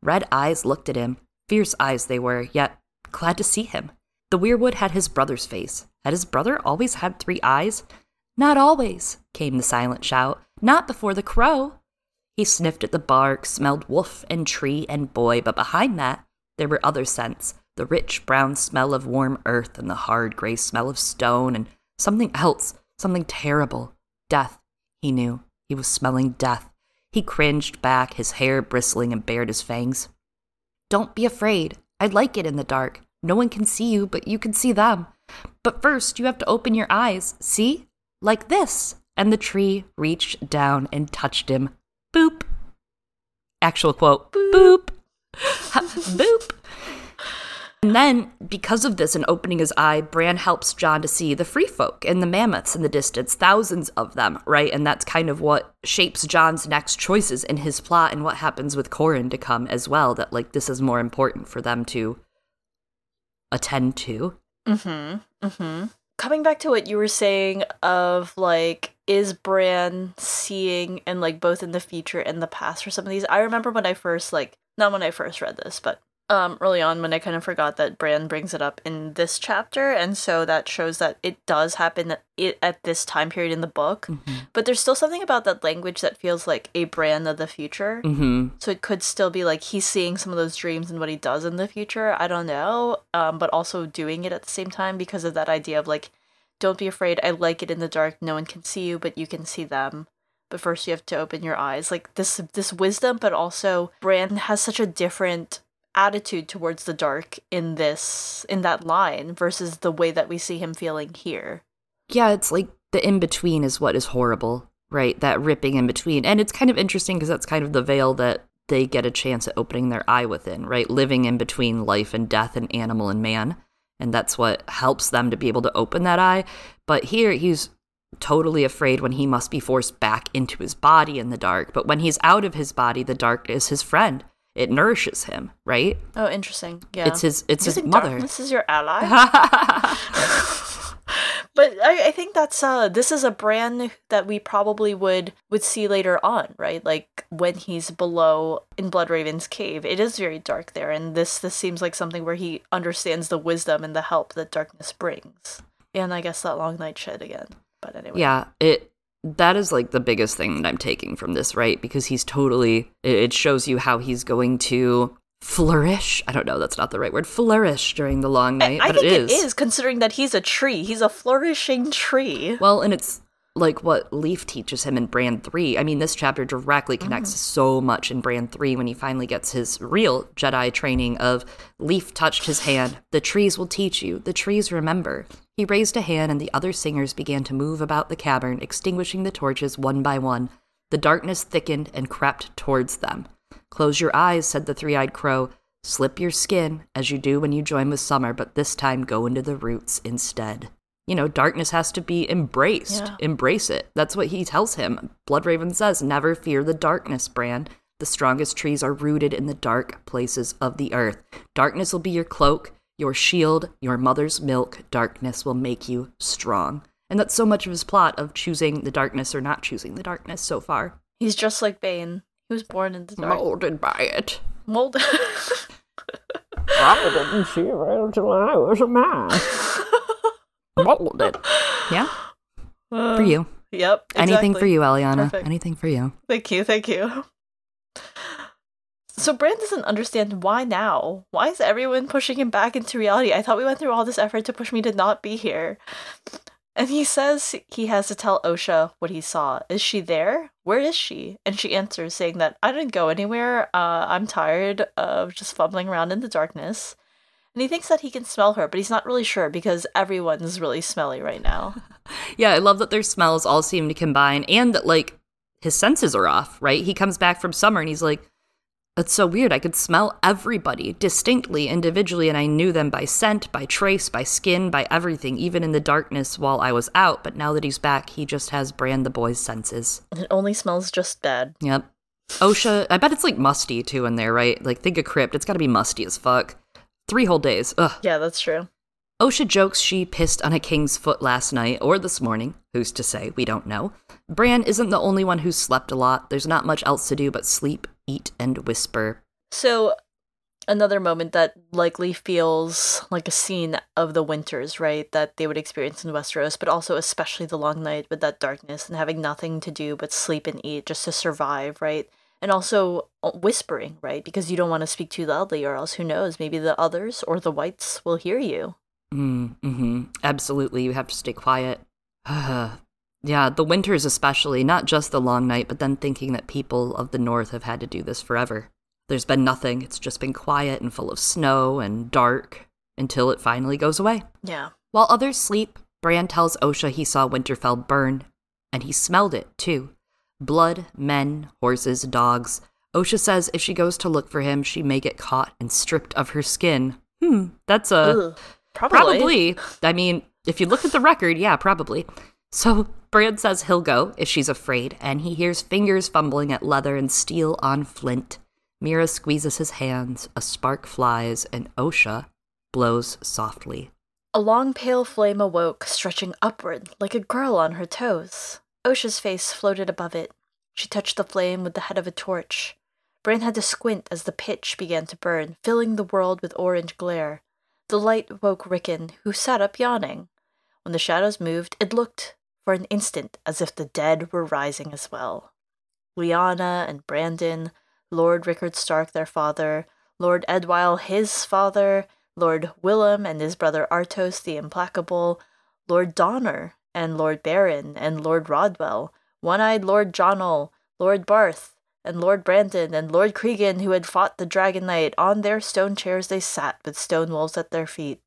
Red eyes looked at him, fierce eyes they were, yet glad to see him. The weirwood had his brother's face. Had his brother always had three eyes? Not always, came the silent shout. Not before the crow. He sniffed at the bark, smelled wolf and tree and boy, but behind that, there were other scents the rich brown smell of warm earth and the hard gray smell of stone and something else, something terrible. Death, he knew. Was smelling death. He cringed back, his hair bristling and bared his fangs. Don't be afraid. I like it in the dark. No one can see you, but you can see them. But first, you have to open your eyes. See? Like this. And the tree reached down and touched him. Boop. Actual quote. Boop. Boop. And then, because of this and opening his eye, Bran helps Jon to see the free folk and the mammoths in the distance, thousands of them, right? And that's kind of what shapes Jon's next choices in his plot and what happens with Qhorin to come as well. That, like, this is more important for them to attend to. Mm hmm. Mm hmm. Coming back to what you were saying of, like, is Bran seeing and like both in the future and the past for some of these? I remember when I first like not when I first read this, but um early on when I kind of forgot that Bran brings it up in this chapter, and so that shows that it does happen at, it, at this time period in the book. But there's still something about that language that feels like a Bran of the future. Mm-hmm. So it could still be like he's seeing some of those dreams and what he does in the future. I don't know. Um, but also doing it at the same time because of that idea of like, don't be afraid. I like it in the dark. No one can see you, but you can see them. But first, you have to open your eyes. Like this, this wisdom, but also Bran has such a different attitude towards the dark in this in that line versus the way that we see him feeling here. Yeah, it's like the in between is what is horrible, right? That ripping in between. And it's kind of interesting because that's kind of the veil that they get a chance at opening their eye within, right? Living in between life and death and animal and man. And that's what helps them to be able to open that eye. But here he's totally afraid when he must be forced back into his body in the dark. But when he's out of his body, the dark is his friend. It nourishes him, right? Oh, interesting. Yeah, It's his it's his mother. This is your ally? but I, I think that's uh this is a Bran that we probably would would see later on right like when he's below in bloodraven's cave it is very dark there and this this seems like something where he understands the wisdom and the help that darkness brings and i guess that long night shed again but anyway Yeah, it that is like the biggest thing that I'm taking from this, right? Because he's totally it shows you how he's going to flourish. I don't know, that's not the right word. Flourish during the long night, I but think it is. it is considering that he's a tree he's a flourishing tree Well, and it's like what Leaf teaches him in Bran 3. I mean, this chapter directly connects Mm-hmm. so much in Bran 3 when he finally gets his real Jedi training of Leaf touched his hand. The trees will teach you. The trees remember. He raised a hand and the other singers began to move about the cavern, extinguishing the torches one by one. The darkness thickened and crept towards them. Close your eyes, said the three eyed crow. Slip your skin, as you do when you join with summer, but this time go into the roots instead. You know, darkness has to be embraced. Yeah. Embrace it. That's what he tells him. Bloodraven says, Never fear the darkness, Bran. The strongest trees are rooted in the dark places of the earth. Darkness will be your cloak, your shield, your mother's milk. Darkness will make you strong. And that's so much of his plot of choosing the darkness or not choosing the darkness so far. he's just like bane he was born in the dark Molded by it. mold I didn't see it until I was a man. Molded. Yeah, for uh, you. yep Anything for you, Eliana. Perfect. Anything for you. Thank you, thank you. So Bran doesn't understand why now. Why is everyone pushing him back into reality? I thought we went through all this effort to push me to not be here. And he says he has to tell Osha what he saw. Is she there? Where is she? And she answers saying that I didn't go anywhere. Uh, I'm tired of just fumbling around in the darkness. And he thinks that he can smell her, but he's not really sure because everyone's really smelly right now. Yeah, I love that their smells all seem to combine and that, like, his senses are off, right? He comes back from summer and he's like, That's so weird. I could smell everybody distinctly, individually, and I knew them by scent, by trace, by skin, by everything, even in the darkness while I was out. But now that he's back, he just has Bran the boy's senses. And it only smells just bad. Yep. Osha, I bet it's like musty too in there, right? Like, think of Crypt. It's gotta be musty as fuck. Three whole days. Ugh. Yeah, that's true. Osha jokes she pissed on a king's foot last night or this morning. Who's to say? We don't know. Bran isn't the only one who's slept a lot. There's not much else to do but sleep, eat, and whisper. So, another moment that likely feels like a scene of the winters, right? That they would experience in Westeros, but also especially the long night with that darkness and having nothing to do but sleep and eat just to survive, right? And also uh, whispering, right? Because you don't want to speak too loudly, or else who knows? Maybe the others or the whites will hear you. Mm, hmm Absolutely, you have to stay quiet. yeah, the winters especially, not just the long night, but then thinking that people of the north have had to do this forever. There's been nothing. It's just been quiet and full of snow and dark until it finally goes away. Yeah. While others sleep, Bran tells Osha he saw Winterfell burn, and he smelled it too. Blood, men, horses, dogs. Osha says if she goes to look for him, she may get caught and stripped of her skin. Hmm, that's a. Ugh. Probably. Probably. I mean, if you look at the record, yeah, probably. So Bran says he'll go if she's afraid, and he hears fingers fumbling at leather and steel on flint. Meera squeezes his hands, a spark flies, and Osha blows softly. A long pale flame awoke, stretching upward like a girl on her toes. Osha's face floated above it. She touched the flame with the head of a torch. Bran had to squint as the pitch began to burn, filling the world with orange glare. The light woke Rickon, who sat up yawning. When the shadows moved, it looked, for an instant, as if the dead were rising as well. Lyanna and Brandon, Lord Rickard Stark, their father, Lord Edwyle, his father, Lord Willem and his brother Artos the Implacable, Lord Donnor and Lord Beron and Lord Rodwell, one-eyed Lord Jonnel, Lord Barth, and Lord Brandon and Lord Cregan who had fought the Dragon Knight, on their stone chairs they sat with stone walls at their feet.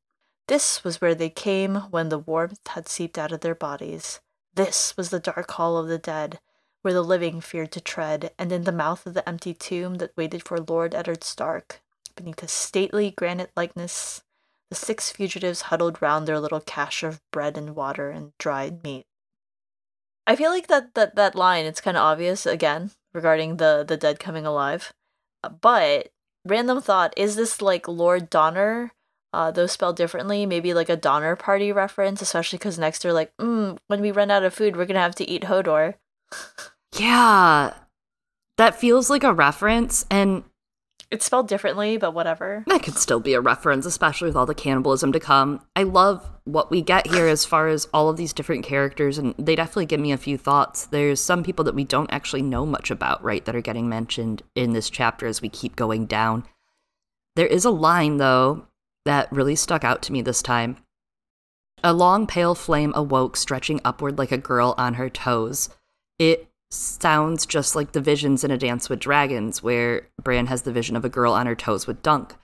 This was where they came when the warmth had seeped out of their bodies. This was the dark hall of the dead, where the living feared to tread, and in the mouth of the empty tomb that waited for Lord Eddard Stark, beneath a stately granite likeness, the six fugitives huddled round their little cache of bread and water and dried meat. I feel like that that, that line, it's kind of obvious again regarding the, the dead coming alive. Uh, But, random thought, is this like Lord Donnor, uh, though spelled differently? Maybe like a Donner Party reference, especially because next they're like, mm, when we run out of food, we're going to have to eat Hodor. Yeah. That feels like a reference, and It's spelled differently, but whatever. that could still be a reference, especially with all the cannibalism to come. I love what we get here as far as all of these different characters, and they definitely give me a few thoughts. There's some people that we don't actually know much about, right, that are getting mentioned in this chapter as we keep going down. There is a line, though, that really stuck out to me this time. A long pale flame awoke, stretching upward like a girl on her toes. It sounds just like the visions in A Dance with Dragons, where Bran has the vision of a girl on her toes with Dunk.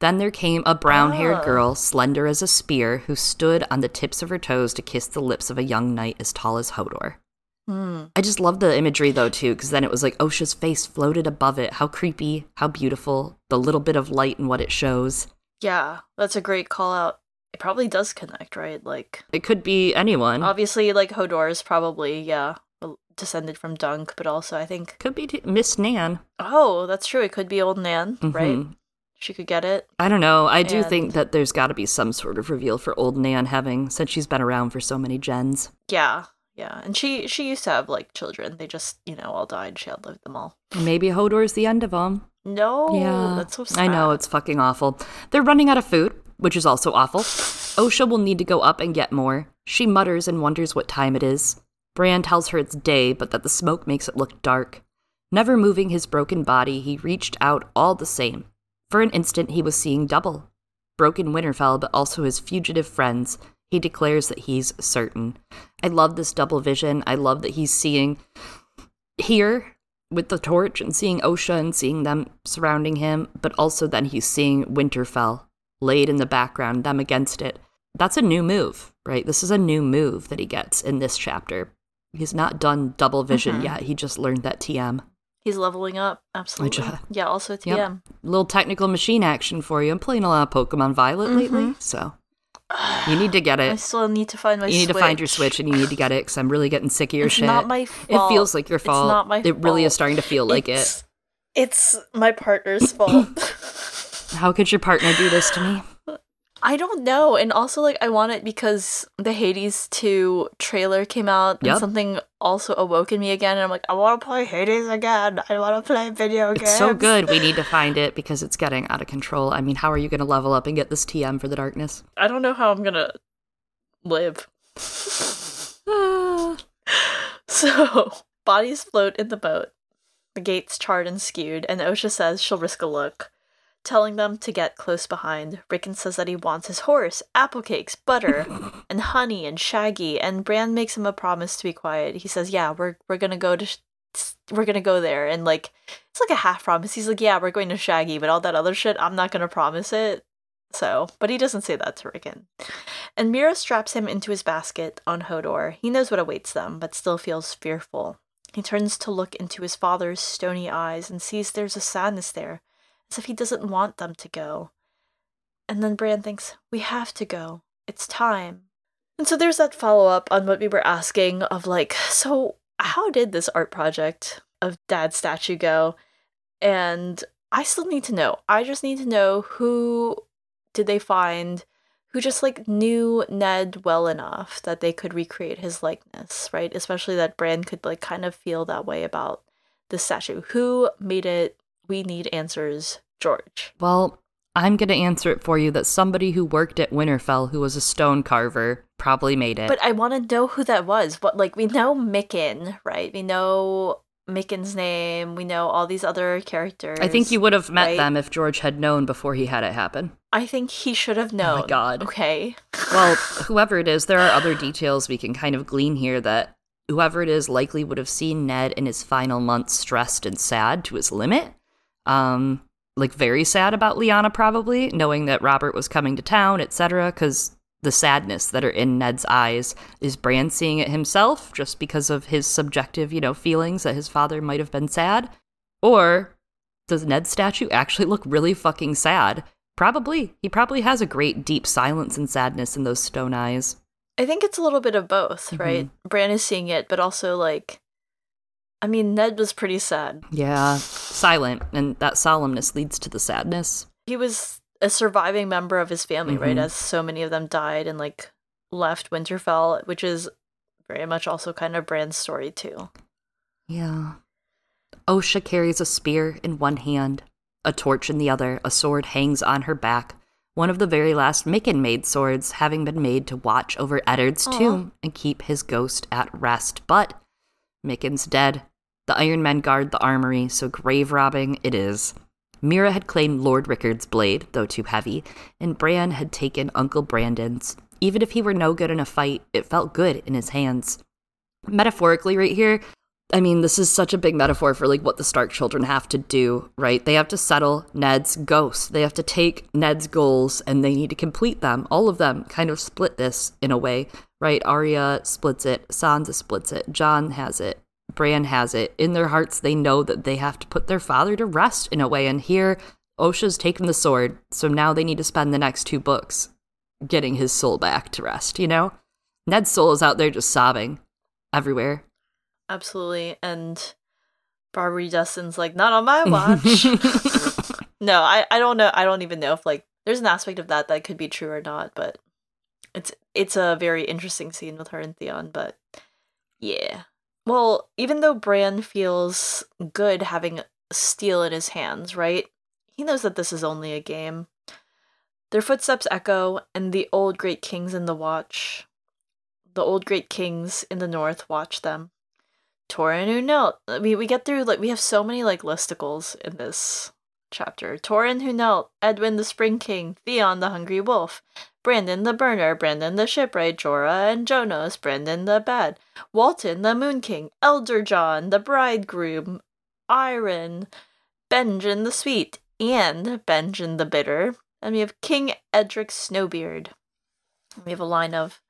Then there came a brown haired Oh. girl, slender as a spear, who stood on the tips of her toes to kiss the lips of a young knight as tall as Hodor. Hmm. I just love the imagery though too, because then it was like Osha's face floated above it. How creepy, how beautiful, the little bit of light and what it shows. Yeah, that's a great call out. It probably does connect, right? Like, It could be anyone. obviously, like Hodor is probably yeah descended from Dunk, but also I think could be t- Miss Nan. oh, that's true. It could be Old Nan, right? She could get it. I don't know. I do And- think that there's got to be some sort of reveal for old Nan having since she's been around for so many gens. Yeah, yeah. And she she used to have like children. They just you know all died. She outlived them all. Maybe Hodor's the end of them. No, yeah, that's so sad. I know it's fucking awful. They're running out of food, which is also awful. Osha will need to go up and get more. She mutters and wonders what time it is. Bran tells her it's day, but that the smoke makes it look dark. Never moving his broken body, he reached out all the same. For an instant, he was seeing double. Broken Winterfell, but also his fugitive friends. He declares that he's certain. I love this double vision. I love that he's seeing here with the torch and seeing Osha and seeing them surrounding him, but also then he's seeing Winterfell laid in the background, them against it. That's a new move, right? This is a new move that he gets in this chapter. He's not done double vision Mhm. yet. He just learned that TM. He's leveling up. Absolutely. uh, yeah. Also Yep. TM. Little technical machine action for you. I'm playing a lot of Pokemon Violet lately, so you need to get it. I still need to find my. You need to find your Switch and you need to get it because I'm really getting sick of your It's shit. not my fault. It feels like your fault. It's fault. not my fault. it really is starting to feel like it. It's my partner's fault. How could your partner do this to me? I don't know. And also, like, I want it because the Hades 2 trailer came out and something also awoke in me again. And I'm like, I want to play Hades again. I want to play video games. It's so good. We need to find it because it's getting out of control. I mean, how are you going to level up and get this TM for the darkness? I don't know how I'm going to live. Ah. So, bodies float in the boat. The gates charred and skewed, and Osha says she'll risk a look. Telling them to get close behind, Rickon says that he wants his horse, apple cakes, butter, and honey and Shaggy, and Bran makes him a promise to be quiet. He says, "Yeah, we're we're gonna go to, sh- we're gonna go there," and like it's like a half promise. He's like, "Yeah, we're going to Shaggy," but all that other shit, I'm not gonna promise it. So, but he doesn't say that to Rickon. And Meera straps him into his basket on Hodor. He knows what awaits them, but still feels fearful. He turns to look into his father's stony eyes and sees there's a sadness there, as if he doesn't want them to go. And then Bran thinks, We have to go. It's time. And so there's that follow up on what we were asking of like, so how did this art project of Dad's statue go? And I still need to know. I just need to know who did they find? who just like knew Ned well enough that they could recreate his likeness, right? Especially that Bran could like kind of feel that way about the statue. Who made it? We need answers, George. Well, I'm going to answer it for you that somebody who worked at Winterfell who was a stone carver probably made it. But I want to know who that was. What like we know Mikken, right? We know Mikken's name. We know all these other characters. I think you would have met right? them if George had known before he had it happen. I think he should have known. Oh my God. Okay. Well, whoever it is, there are other details we can kind of glean here that whoever it is likely would have seen Ned in his final months stressed and sad to his limit. Um, like very sad about Lyanna probably, knowing that Robert was coming to town, etc. Because the sadness that are in Ned's eyes is Bran seeing it himself just because of his subjective, you know, feelings that his father might have been sad, or does Ned's statue actually look really fucking sad? Probably. He probably has a great deep silence and sadness in those stone eyes. I think it's a little bit of both, right? Bran is seeing it, but also like I mean, Ned was pretty sad. Yeah, silent, and that solemnness leads to the sadness. He was a surviving member of his family, right? Mhm. As so many of them died and like left Winterfell, which is very much also kind of Bran's story too. Yeah. Osha carries a spear in one hand, a torch in the other, a sword hangs on her back, one of the very last Mikken made swords having been made to watch over Eddard's Aw. tomb and keep his ghost at rest. But Mikken's dead. The Iron Men guard the armory, so grave robbing it is. Meera had claimed Lord Rickard's blade, though too heavy, and Bran had taken Uncle Brandon's. Even if he were no good in a fight, it felt good in his hands. Metaphorically, right here, I mean, this is such a big metaphor for like what the Stark children have to do, right? They have to settle Ned's ghost. They have to take Ned's goals and they need to complete them. All of them kind of split this in a way, right? Arya splits it, Sansa splits it, Jon has it, Bran has it. In their hearts, they know that they have to put their father to rest in a way. And here, Osha's taken the sword, so now they need to spend the next two books getting his soul back to rest, you know? Ned's soul is out there just sobbing everywhere. Absolutely. And Barbrey Dustin's like, not on my watch. no, I, I don't know. I don't even know if like there's an aspect of that that could be true or not, but it's it's a very interesting scene with her and Theon, but yeah. Well, even though Bran feels good having steel in his hands, right? He knows that this is only a game. Their footsteps echo, and the old great kings in the watch. The old great kings in the north watch them. Torrhen who knelt. We we get through like we have so many like listicles in this chapter. Torrhen who knelt, Edwyn the Spring King, Theon the Hungry Wolf, Brandon the Burner, Brandon the Shipwright, Jorah and Jonos, Brandon the Bad, Walton the Moon King, Edderion the Bridegroom, Eyron, Benjen the Sweet, and Benjen the Bitter. And we have King Edrick Snowbeard. We have a line of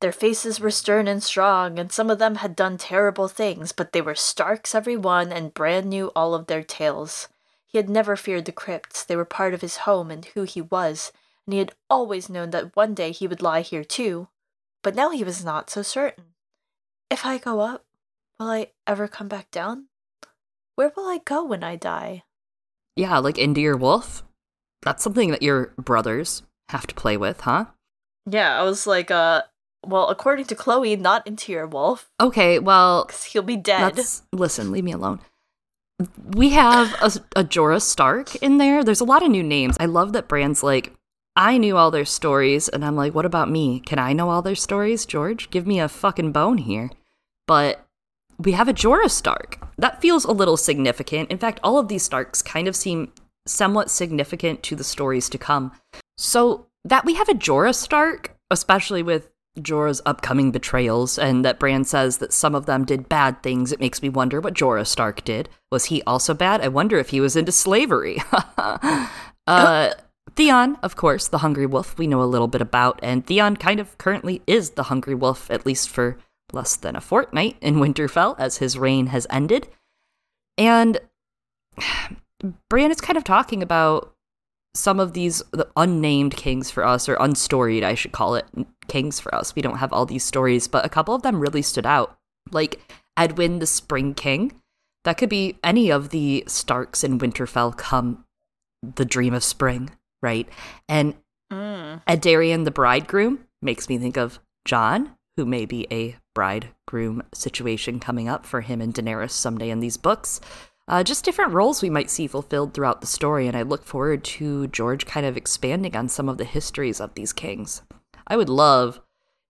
their faces were stern and strong, and some of them had done terrible things, but they were Starks every one, and Bran knew all of their tales. He had never feared the crypts, they were part of his home and who he was, and he had always known that one day he would lie here too. But now he was not so certain. If I go up, will I ever come back down? Where will I go when I die? Yeah, like into your wolf. That's something that your brothers have to play with, huh? Yeah, I was like, uh, well, according to Chloe, not into your wolf, Okay, well, he'll be dead. listen. Leave me alone. We have a, a Jorah Stark in there. There's a lot of new names. I love that Bran's like, I knew all their stories, and I'm like, what about me? Can I know all their stories, George? Give me a fucking bone here. But we have a Jorah Stark. That feels a little significant. In fact, all of these Starks kind of seem somewhat significant to the stories to come. So that we have a Jorah Stark, especially with Jorah's upcoming betrayals, and that Bran says that some of them did bad things, it makes me wonder what Jorah Stark did. Was he also bad? I wonder if he was into slavery. uh, Theon, of course, the Hungry Wolf, we know a little bit about, and Theon kind of currently is the Hungry Wolf, at least for less than a fortnight in Winterfell, as his reign has ended. And Bran is kind of talking about some of these the unnamed kings for us, or unstoried, I should call it, kings for us. We don't have all these stories, but a couple of them really stood out. Like Edwyn the Spring King. That could be any of the Starks in Winterfell come the dream of spring, right? And Mm. Edderion the bridegroom makes me think of Jon, who may be a bridegroom situation coming up for him and Daenerys someday in these books. Uh, just different roles we might see fulfilled throughout the story, and I look forward to George kind of expanding on some of the histories of these kings. I would love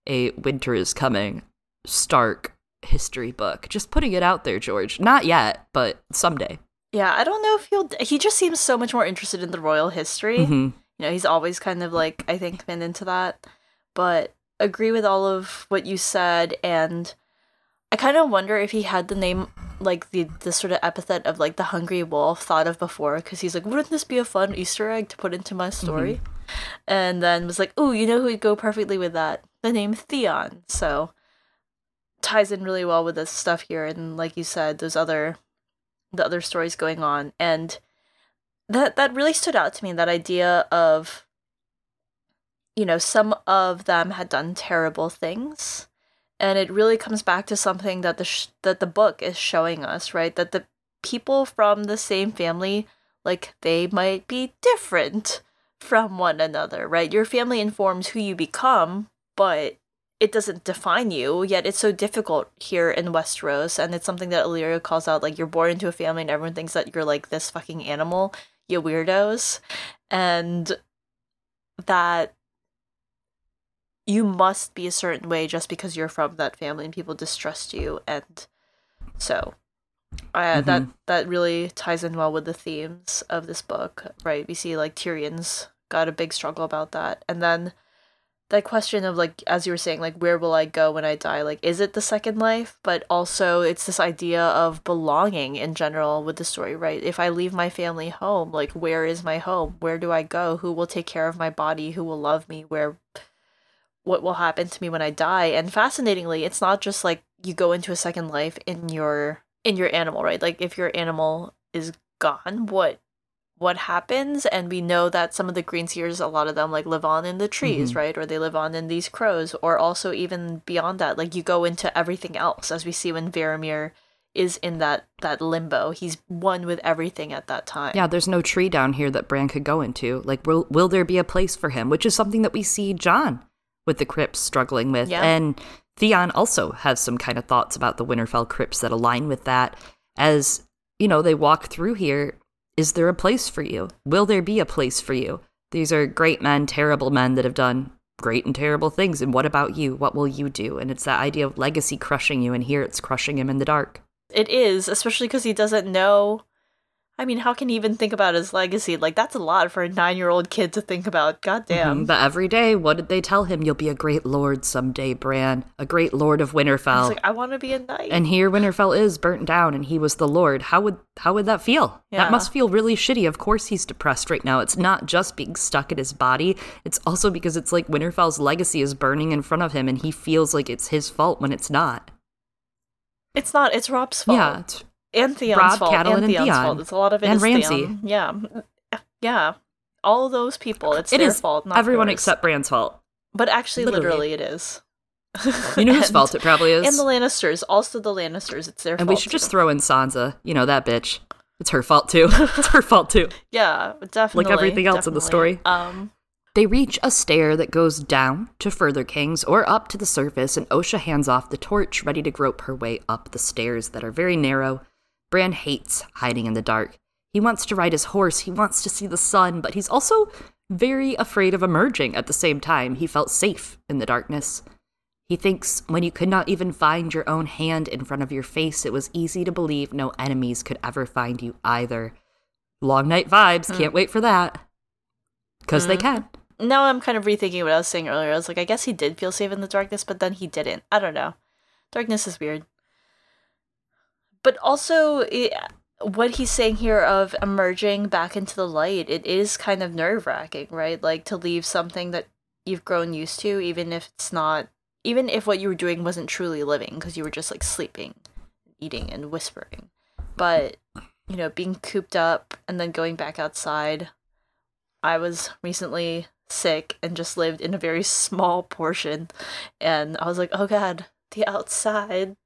a Winter is Coming Stark history book. Just putting it out there, George. Not yet, but someday. Yeah, I don't know if he'll. He just seems so much more interested in the royal history. Mhm. You know, he's always kind of like I think been into that. But agree with all of what you said, and I kind of wonder if he had the name like the the sort of epithet of like the hungry wolf thought of before, because he's like, wouldn't this be a fun Easter egg to put into my mm-hmm. story? And then was like, oh, you know who would go perfectly with that? The name Theon. So ties in really well with this stuff here, and like you said, those other the other stories going on, and that that really stood out to me. That idea of you know some of them had done terrible things and it really comes back to something that the sh- that the book is showing us right? That the people from the same family like they might be different from one another right? Your family informs who you become but it doesn't define you yet it's so difficult here in westeros. And it's something that illyria calls out like you're born into a family and everyone thinks that you're like this fucking animal you weirdos. And that you must be a certain way just because you're from that family and people distrust you and so uh, that Mhm. that really ties in well with the themes of this book right? We see like tyrion's got a big struggle about that and then that question of like as you were saying like where will i go when i die? Like is it the second life? But also it's this idea of belonging in general with the story right? If i leave my family home like where is my home? Where do i go? Who will take care of my body? Who will love me? Where what will happen to me when i die and fascinatingly it's not just like you go into a second life in your in your animal right like if your animal is gone what what happens and we know that some of the green seers a lot of them like live on in the trees Mhm. right or they live on in these crows or also even beyond that like you go into everything else as we see when Varamir is in that that limbo he's one with everything at that time Yeah, there's no tree down here that Bran could go into. Like, will will there be a place for him? Which is something that we see Jon with the crypts struggling with, Yeah. and Theon also has some kind of thoughts about the Winterfell crypts that align with that. As you know, they walk through here. Is there a place for you? Will there be a place for you? These are great men, terrible men that have done great and terrible things. And what about you? What will you do? And it's that idea of legacy crushing you, and here it's crushing him in the dark. It is, especially because he doesn't know. I mean, how can he even think about his legacy? Like, that's a lot for a nine year old kid to think about. God damn. Mhm, But every day, what did they tell him? You'll be a great lord someday, Bran, a great lord of He's Winterfell. like, I want to be a knight. and here Winterfell is burnt down and he was the lord. How would how would that feel? Yeah. That must feel really shitty. Of course he's depressed right now. It's not just being stuck in his body. It's also because it's like Winterfell's legacy is burning in front of him and he feels like it's his fault when it's not. it's not, it's Robb's fault. Yeah, it's- and Theon's Robb, fault. Catelyn, and and Theon's Theon. fault. It's a lot of it And. Theon. Yeah. Yeah. All those people. It's it their is fault, not everyone yours. except Bran's fault. But actually, literally. literally, it is. You know whose And- fault it probably is? And the Lannisters. Also the Lannisters. It's their and fault. And we should just throw in Sansa. You know that bitch. It's her fault too. it's her fault too. Yeah, definitely. Like everything else in the story. Um, They reach a stair that goes down to further kings or up to the surface, and Osha hands off the torch, ready to grope her way up the stairs that are very narrow. Bran hates hiding in the dark. He wants to ride his horse, he wants to see the sun, but he's also very afraid of emerging at the same time. He felt safe in the darkness. He thinks when you could not even find your own hand in front of your face, it was easy to believe no enemies could ever find you either. Long night vibes, can't hmm. wait for that. Because they hmm. can. now I'm kind of rethinking what I was saying earlier. I was like, I guess he did feel safe in the darkness, but then he didn't. I don't know. Darkness is weird. But also, it, what he's saying here of emerging back into the light, it is kind of nerve wracking, right? Like to leave something that you've grown used to, even if it's not, even if what you were doing wasn't truly living, because you were just like sleeping, eating, and whispering. But, you know, being cooped up and then going back outside. I was recently sick and just lived in a very small portion. And I was like, oh God, the outside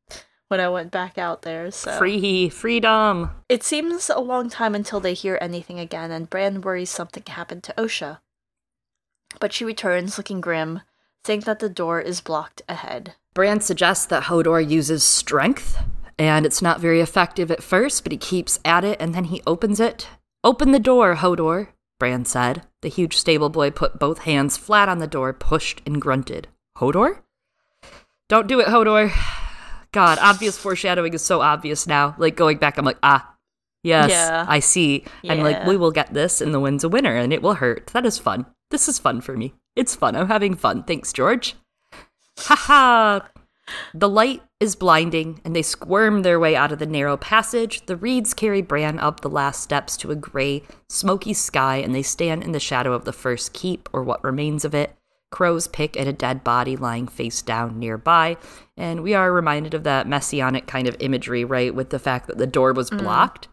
when I went back out there. So Free freedom. it seems a long time until they hear anything again, and Bran worries something happened to Osha. but she returns looking grim, saying that the door is blocked ahead. Bran suggests that Hodor uses strength, and it's not very effective at first, but he keeps at it and then he opens it. Open the door, Hodor, Bran said. The huge stable boy put both hands flat on the door, pushed, and grunted. Hodor? Don't do it, Hodor. God, obvious foreshadowing is so obvious now. Like going back, I'm like, ah, yes, Yeah. I see. And like, we will get this, and the Winds of Winter, and it will hurt. That is fun. This is fun for me. It's fun. I'm having fun. Thanks, George. Ha ha! The light is blinding, and they squirm their way out of the narrow passage. The reeds carry Bran up the last steps to a gray, smoky sky, and they stand in the shadow of the first keep, or what remains of it. Crows pick at a dead body lying face down nearby, and we are reminded of that messianic kind of imagery, right, with the fact that the door was mm. blocked.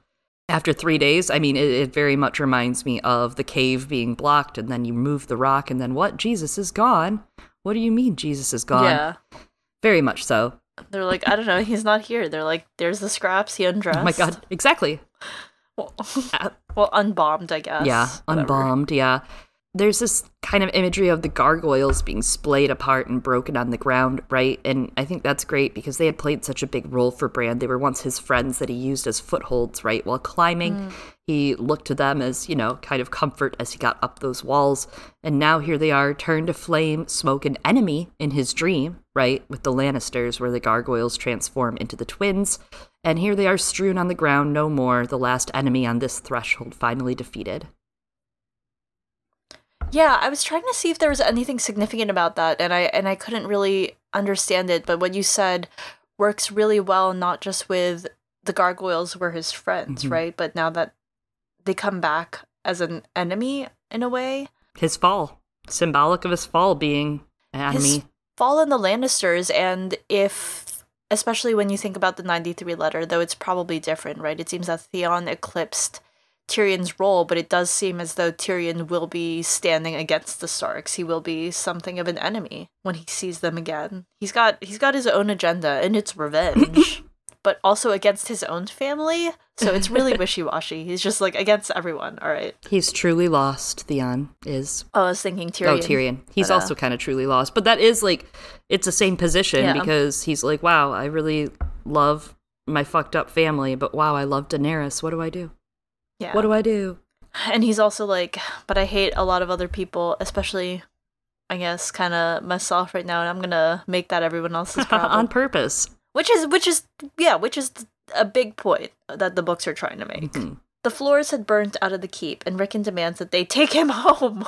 After three days, I mean, it, it very much reminds me of the cave being blocked, and then you move the rock, and then what? Jesus is gone. What do you mean Jesus is gone? Yeah. Very much so. They're like, I don't know, he's not here. They're like, there's the scraps, he undressed. Oh my god, exactly. Well, well unbombed, I guess. yeah, Whatever. unbombed, yeah. There's this kind of imagery of the gargoyles being splayed apart and broken on the ground, right? And I think that's great because they had played such a big role for Bran. They were once his friends that he used as footholds, right? While climbing, mm. he looked to them as, you know, kind of comfort as he got up those walls. And now here they are, turned to flame, smoke, an enemy in his dream, right? With the Lannisters, where the gargoyles transform into the twins. And here they are strewn on the ground no more, the last enemy on this threshold finally defeated. Yeah, I was trying to see if there was anything significant about that, and I and I couldn't really understand it. But what you said works really well, not just with the gargoyles were his friends, Mhm. right? But now that they come back as an enemy in a way, his fall, symbolic of his fall being an His enemy. fall in the Lannisters, and if especially when you think about the ninety three letter, though it's probably different, right? It seems that Theon eclipsed Tyrion's role, but it does seem as though Tyrion will be standing against the Starks. He will be something of an enemy when he sees them again. He's got he's got his own agenda, and it's revenge, but also against his own family. So it's really wishy washy. He's just like against everyone. All right. He's truly lost. Theon is. Oh, I was thinking Tyrion. Oh, Tyrion. He's But, uh, also kind of truly lost, but that is like it's the same position Yeah. because he's like, wow, I really love my fucked up family, but wow, I love Daenerys. What do I do? Yeah. What do I do? And he's also like, but I hate a lot of other people, especially, I guess, kind of myself right now, and I'm gonna make that everyone else's problem. On purpose. which is, which is, yeah, which is a big point that the books are trying to make. Mhm. The floors had burnt out of the keep, and Rickon demands that they take him home.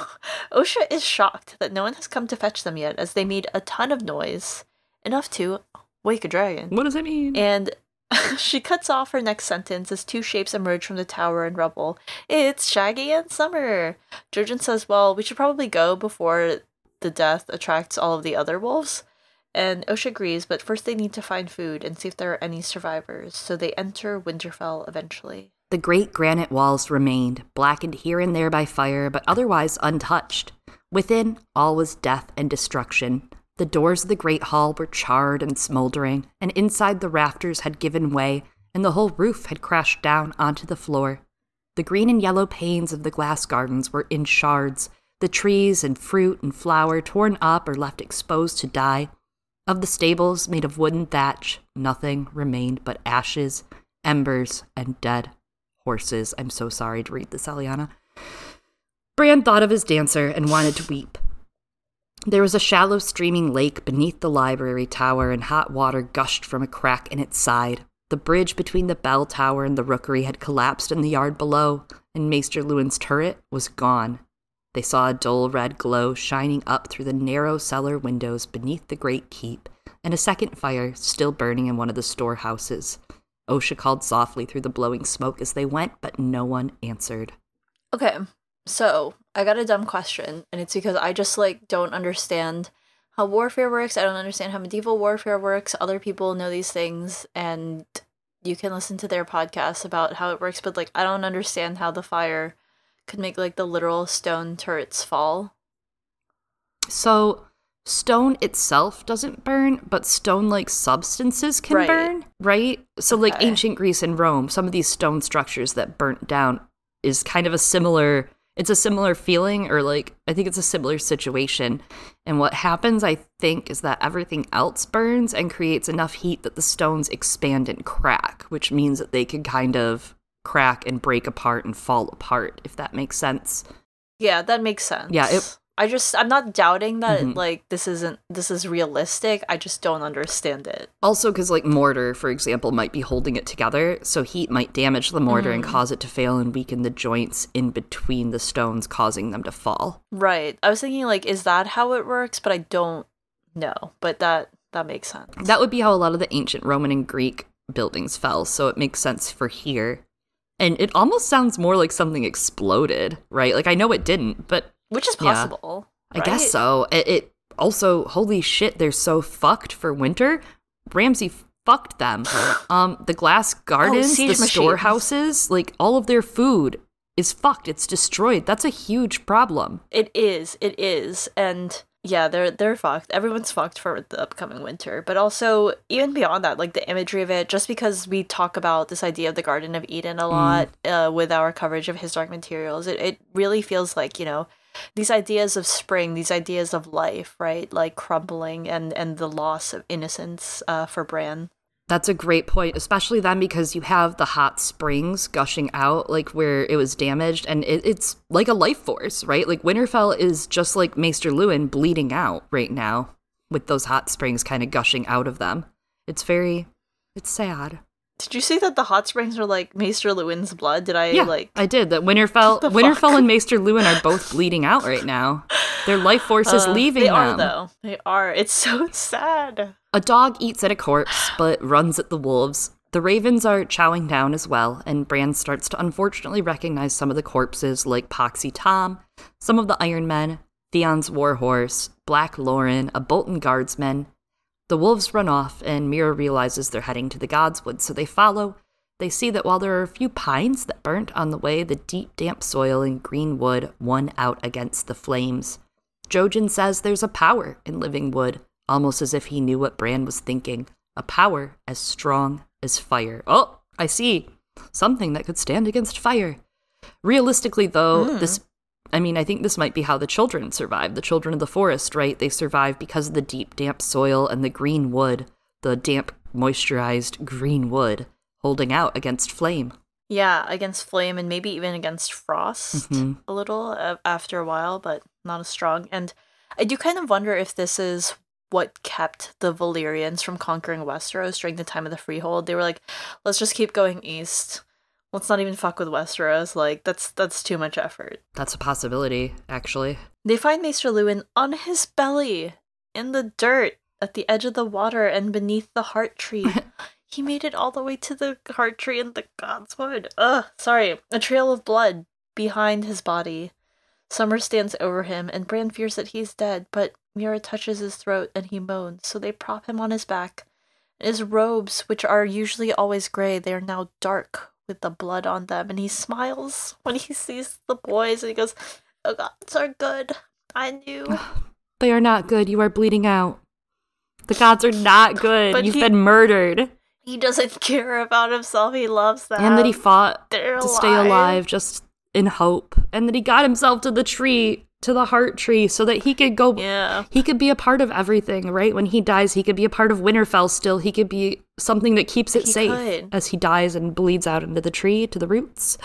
Osha is shocked that no one has come to fetch them yet, as they made a ton of noise, enough to wake a dragon. What does it mean? And she cuts off her next sentence as two shapes emerge from the tower and rubble. It's Shaggy and Summer. Jojen says, Well, we should probably go before the death attracts all of the other wolves. And Osha agrees, but first they need to find food and see if there are any survivors. So they enter Winterfell eventually. The great granite walls remained, blackened here and there by fire, but otherwise untouched. Within, all was death and destruction. The doors of the great hall were charred and smoldering, and inside the rafters had given way, and the whole roof had crashed down onto the floor. The green and yellow panes of the glass gardens were in shards, the trees and fruit and flower torn up or left exposed to die. Of the stables made of wooden thatch, nothing remained but ashes, embers, and dead horses. I'm so sorry to read this, Eliana. Bran thought of his dancer and wanted to weep. There was a shallow, streaming lake beneath the library tower, and hot water gushed from a crack in its side. The bridge between the bell tower and the rookery had collapsed in the yard below, and Maester Luwin's turret was gone. They saw a dull red glow shining up through the narrow cellar windows beneath the great keep, and a second fire still burning in one of the storehouses. Osha called softly through the blowing smoke as they went, but no one answered. Okay, so I got a dumb question, and it's because I just like don't understand how warfare works. I don't understand how medieval warfare works. Other people know these things, and you can listen to their podcasts about how it works. But like, I don't understand how the fire could make like the literal stone turrets fall. So, stone itself doesn't burn, but stone like substances can Right. burn, right? So, like ancient Greece and Rome, some of these stone structures that burnt down is kind of a similar. It's a similar feeling, or like, I think it's a similar situation. And what happens, I think, is that everything else burns and creates enough heat that the stones expand and crack, which means that they can kind of crack and break apart and fall apart, if that makes sense. Yeah, that makes sense. Yeah, it- I just I'm not doubting that Mhm. like this isn't this is realistic. I just don't understand it. Also, because like mortar, for example, might be holding it together, so heat might damage the mortar and cause it to fail and weaken the joints in between the stones, causing them to fall. Right. I was thinking like is that how it works, but I don't know. But that that makes sense. That would be how a lot of the ancient Roman and Greek buildings fell, so it makes sense for here. And it almost sounds more like something exploded, right? Like I know it didn't, but Which is Yeah. possible. I guess so. It, it also, holy shit, they're so fucked for winter. Ramsay fucked them. Um, the glass gardens, the machines. storehouses, like all of their food is fucked. It's destroyed. That's a huge problem. It is. It is. And yeah, they're they're fucked. Everyone's fucked for the upcoming winter. But also even beyond that, like the imagery of it, just because we talk about this idea of the Garden of Eden a lot uh, with our coverage of His Dark Materials, it, it really feels like, you know, these ideas of spring, these ideas of life, right? Like crumbling and and the loss of innocence uh, for Bran. That's a great point, especially then because you have the hot springs gushing out, like where it was damaged, and it, it's like a life force, right? Like Winterfell is just like Maester Luwin bleeding out right now with those hot springs kind of gushing out of them. It's very, it's sad. Did you see that the hot springs are like Maester Luwin's blood? Did I yeah, like I did. That Winterfell, Winterfell and Maester Luwin are both bleeding out right now. Their life force is Uh, leaving They them. are though. They are. It's so sad. A dog eats at a corpse, but runs at the wolves. The ravens are chowing down as well, and Bran starts to unfortunately recognize some of the corpses, like Poxy Tom, some of the Iron Men, Theon's Warhorse, Black Lorren, a Bolton guardsman. The wolves run off, and Meera realizes they're heading to the Godswood, so they follow. They see that while there are a few pines that burnt on the way, the deep, damp soil and green wood won out against the flames. Jojen says there's a power in living wood, almost as if he knew what Bran was thinking. A power as strong as fire. Oh, I see. Something that could stand against fire. Realistically, though, hmm. this. I mean, I think this might be how the children survive. The children of the forest, right? They survive because of the deep, damp soil and the green wood, the damp, moisturized green wood holding out against flame. Yeah, against flame and maybe even against frost Mhm. a little uh, after a while, but not as strong. And I do kind of wonder if this is what kept the Valyrians from conquering Westeros during the time of the Freehold. They were like, let's just keep going east. Let's not even fuck with Westeros. Like that's that's too much effort. That's a possibility, actually. They find Maester Luwin on his belly in the dirt at the edge of the water and beneath the heart tree. he made it all the way to the heart tree in the Godswood. Ugh, sorry. A trail of blood behind his body. Summer stands over him, and Bran fears that he's dead, but Meera touches his throat and he moans, so they prop him on his back. His robes, which are usually always gray, they are now dark with the blood on them, and he smiles when he sees the boys and he goes, oh The gods are good. I knew. They are not good. You are bleeding out. The gods are not good. But You've he- been murdered. He doesn't care about himself. He loves them. and that he fought They're to stay alive just in hope. And that he got himself to the tree, to the heart tree, so that he could go. Yeah. He could be a part of everything, right? When he dies, he could be a part of Winterfell still. He could be something that keeps it He safe could. as he dies and bleeds out into the tree, to the roots.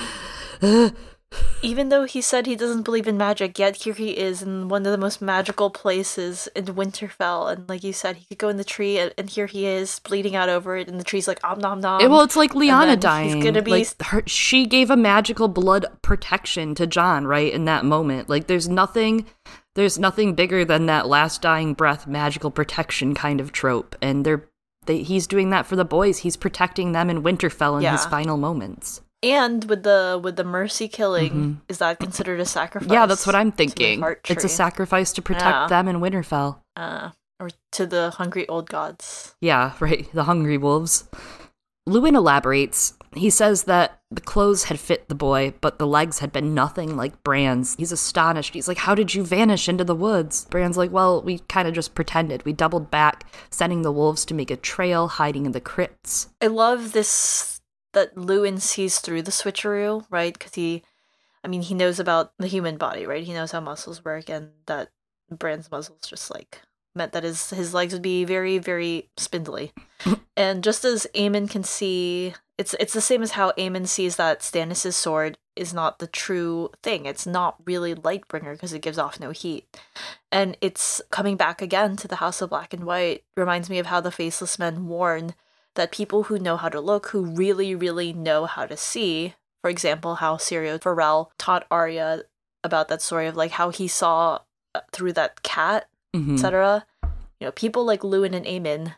Even though he said he doesn't believe in magic, yet here he is in one of the most magical places in Winterfell. And like you said, he could go in the tree, and, and here he is bleeding out over it, and the tree's like, om nom nom. Well, it's like then Lyanna he's dying. gonna be- like her, she gave a magical blood protection to Jon, right? In that moment, like there's nothing, there's nothing bigger than that last dying breath magical protection kind of trope, and they're they, he's doing that for the boys. He's protecting them in Winterfell in his final moments. And with the with the mercy killing, is that considered a sacrifice? Mm-hmm. Yeah, that's what I'm thinking. It's a sacrifice to protect Yeah. them in Winterfell. uh, or to the hungry old gods. Yeah, right. The hungry wolves. Luwin elaborates. He says that the clothes had fit the boy, but the legs had been nothing like Bran's. He's astonished. He's like, How did you vanish into the woods? Bran's like, Well, we kind of just pretended. We doubled back, sending the wolves to make a trail, hiding in the crypts. I love this that Luwin sees through the switcheroo, right? Because he, I mean, he knows about the human body, right? He knows how muscles work, and that Bran's muscles just like meant that his his legs would be very very spindly. and just as Aemon can see, it's it's the same as how Aemon sees that Stannis' sword is not the true thing. It's not really Lightbringer because it gives off no heat. And it's coming back again to the House of Black and White reminds me of how the Faceless Men warn that people who know how to look, who really, really know how to see, for example, how Syrio Forel taught Arya about that story of like how he saw uh, through that cat, Mhm. etc. You know, people like Luwin and Aemon,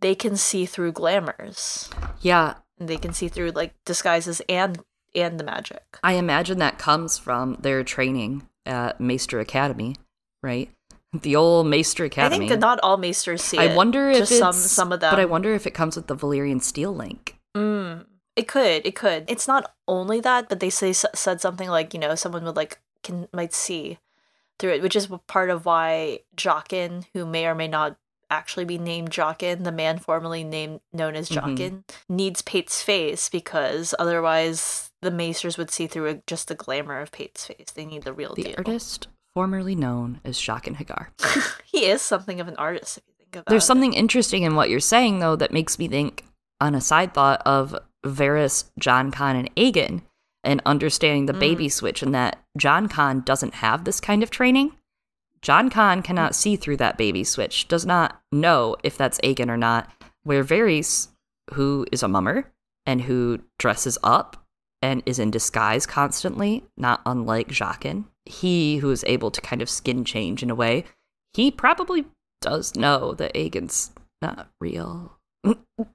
they can see through glamours. Yeah, And they can see through like disguises and and the magic. I imagine that comes from their training at Maester Academy, right? The old Maester Academy. I think not all maesters see I it. wonder if some some of them. But I wonder if it comes with the Valyrian steel link. Mm, it could. It could. It's not only that, but they say said something like you know someone would like can might see through it, which is part of why Jaqen, who may or may not actually be named Jaqen, the man formerly named known as. Jaqen, needs Pate's face because otherwise the Maesters would see through just the glamour of Pate's face. They need the real The deal. artist formerly known as Jaqen H'ghar. he is something of an artist if you think about it. There's it. something interesting in what you're saying, though, that makes me think, on a side thought, of Varys, Jon Con, and Aegon, and understanding the mm. baby switch, and that Jon Con doesn't have this kind of training. Jon Con cannot see through that baby switch, does not know if that's Aegon or not. Where Varys, who is a mummer and who dresses up and is in disguise constantly, not unlike Jaqen, he who is able to kind of skin change in a way, he probably does know that Aegon's not real.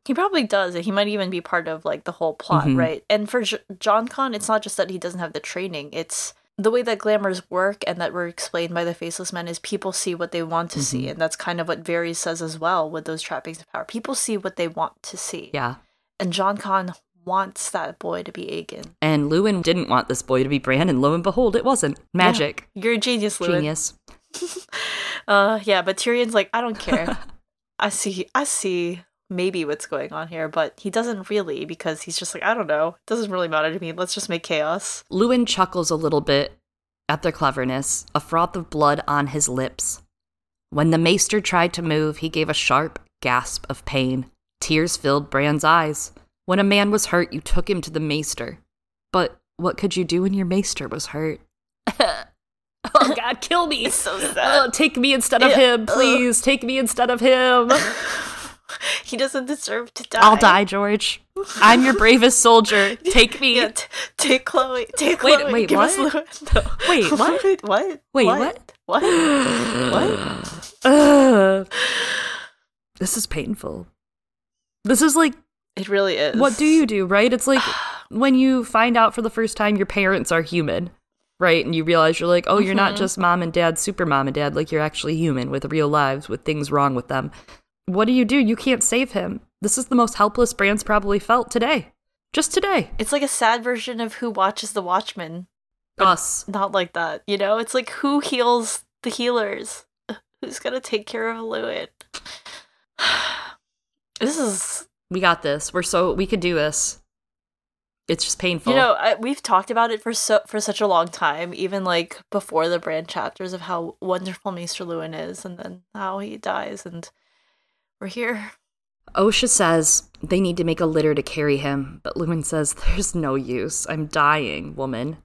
He probably does. And he might even be part of like the whole plot, Mhm. right? And for J- Jon Con, it's not just that he doesn't have the training. It's the way that glamours work and that were explained by the faceless men is people see what they want to see, Mhm. and that's kind of what Varys says as well with those trappings of power. People see what they want to see, Yeah. and Jon Con wants that boy to be Aegon. And Luwin didn't want this boy to be Bran, and lo and behold, it wasn't. Magic. You're a genius, Luwin. Genius. Uh, yeah, but Tyrion's like, I don't care. I see, I see maybe what's going on here, but he doesn't really because he's just like, I don't know. It doesn't really matter to me. Let's just make chaos. Luwin chuckles a little bit at their cleverness, a froth of blood on his lips. When the maester tried to move, he gave a sharp gasp of pain. Tears filled Bran's eyes. When a man was hurt, you took him to the maester. But what could you do when your maester was hurt? oh God, kill me! so Oh, take me instead of him, please. Take me instead of him. he doesn't deserve to die. I'll die, George. I'm your bravest soldier. Take me. Yeah, t- take Chloe. Take Wait, Chloe. wait, what? No. Wait, what? Wait, what? Wait, what? What? what? Ugh. This is painful. This is like, It really is. what do you do, right? It's like when you find out for the first time your parents are human, right? And you realize you're like, oh, you're not Mhm. just mom and dad, super mom and dad, like you're actually human with real lives, with things wrong with them. What do you do? You can't save him. This is the most helpless Bran's probably felt today. Just today. It's like a sad version of Who Watches the Watchmen. Us. Not like that, you know? It's like who heals the healers? Who's gonna take care of Luwin? this is We got this. We're so, we could do this. It's just painful. You know, I, we've talked about it for so for such a long time, even like before the Bran chapters of how wonderful Maester Luwin is, and then how he dies, and we're here. Osha says they need to make a litter to carry him, but Luwin says, There's no use. I'm dying, woman.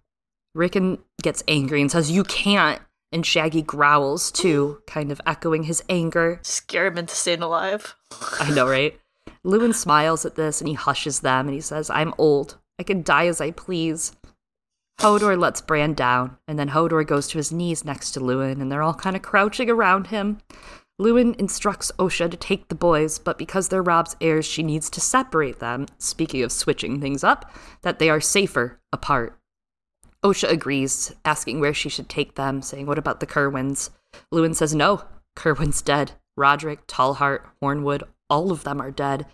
Rickon gets angry and says, You can't. And Shaggy growls too, kind of echoing his anger. Scare him into staying alive. I know, right? Luwin smiles at this and he hushes them and he says, I'm old. I can die as I please. Hodor lets Bran down, and then Hodor goes to his knees next to Luwin, and they're all kind of crouching around him. Luwin instructs Osha to take the boys, but because they're Robb's heirs, she needs to separate them, speaking of switching things up, that they are safer apart. Osha agrees, asking where she should take them, saying, What about the Cerwyns? Luwin says, No, Cerwyn's dead. Rodrik, Tallheart, Hornwood, all of them are dead.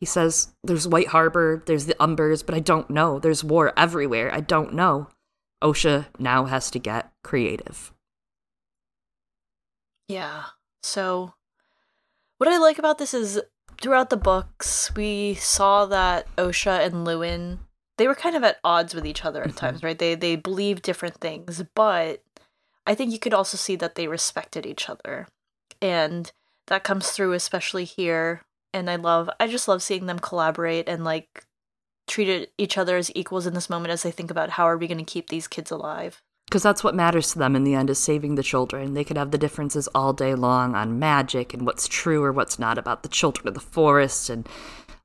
He says, There's White Harbor, there's the Umbers, but I don't know. There's war everywhere. I don't know. Osha now has to get creative. Yeah. So, what I like about this is throughout the books, we saw that Osha and Luwin they were kind of at odds with each other at Mhm. times, right? They they believed different things, but I think you could also see that they respected each other. And that comes through especially here. And I love I just love seeing them collaborate and like treat each other as equals in this moment as they think about how are we going to keep these kids alive. Because that's what matters to them in the end is saving the children. They could have the differences all day long on magic and what's true or what's not about the children of the forest and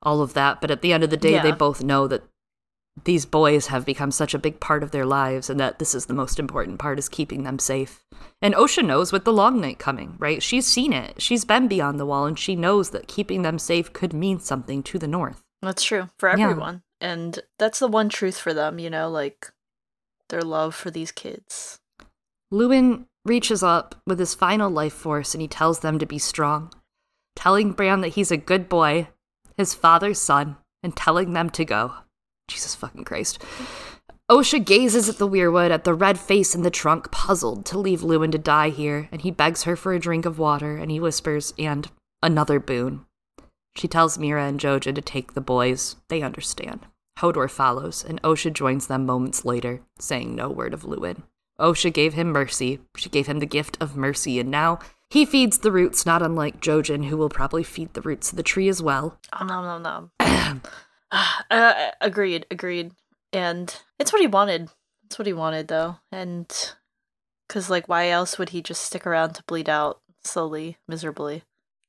all of that. But at the end of the day, they both know that these boys have become such a big part of their lives and that this is the most important part is keeping them safe. And Osha knows with the long night coming, right? She's seen it. She's been beyond the wall and she knows that keeping them safe could mean something to the north. That's true for Yeah. everyone. And that's the one truth for them, you know, like their love for these kids. Luwin reaches up with his final life force and he tells them to be strong, telling Bran that he's a good boy, his father's son, and telling them to go. Jesus fucking Christ. Osha gazes at the weirwood, at the red face in the trunk, puzzled to leave Luwin to die here, and he begs her for a drink of water, and he whispers, and another boon. She tells Meera and Jojen to take the boys. They understand. Hodor follows, and Osha joins them moments later, saying no word of Luwin. Osha gave him mercy. She gave him the gift of mercy, and now he feeds the roots, not unlike Jojen, who will probably feed the roots of the tree as well. Oh, no, no, no. uh, agreed, agreed. And it's what he wanted. It's what he wanted, though. And because, like, why else would he just stick around to bleed out slowly, miserably,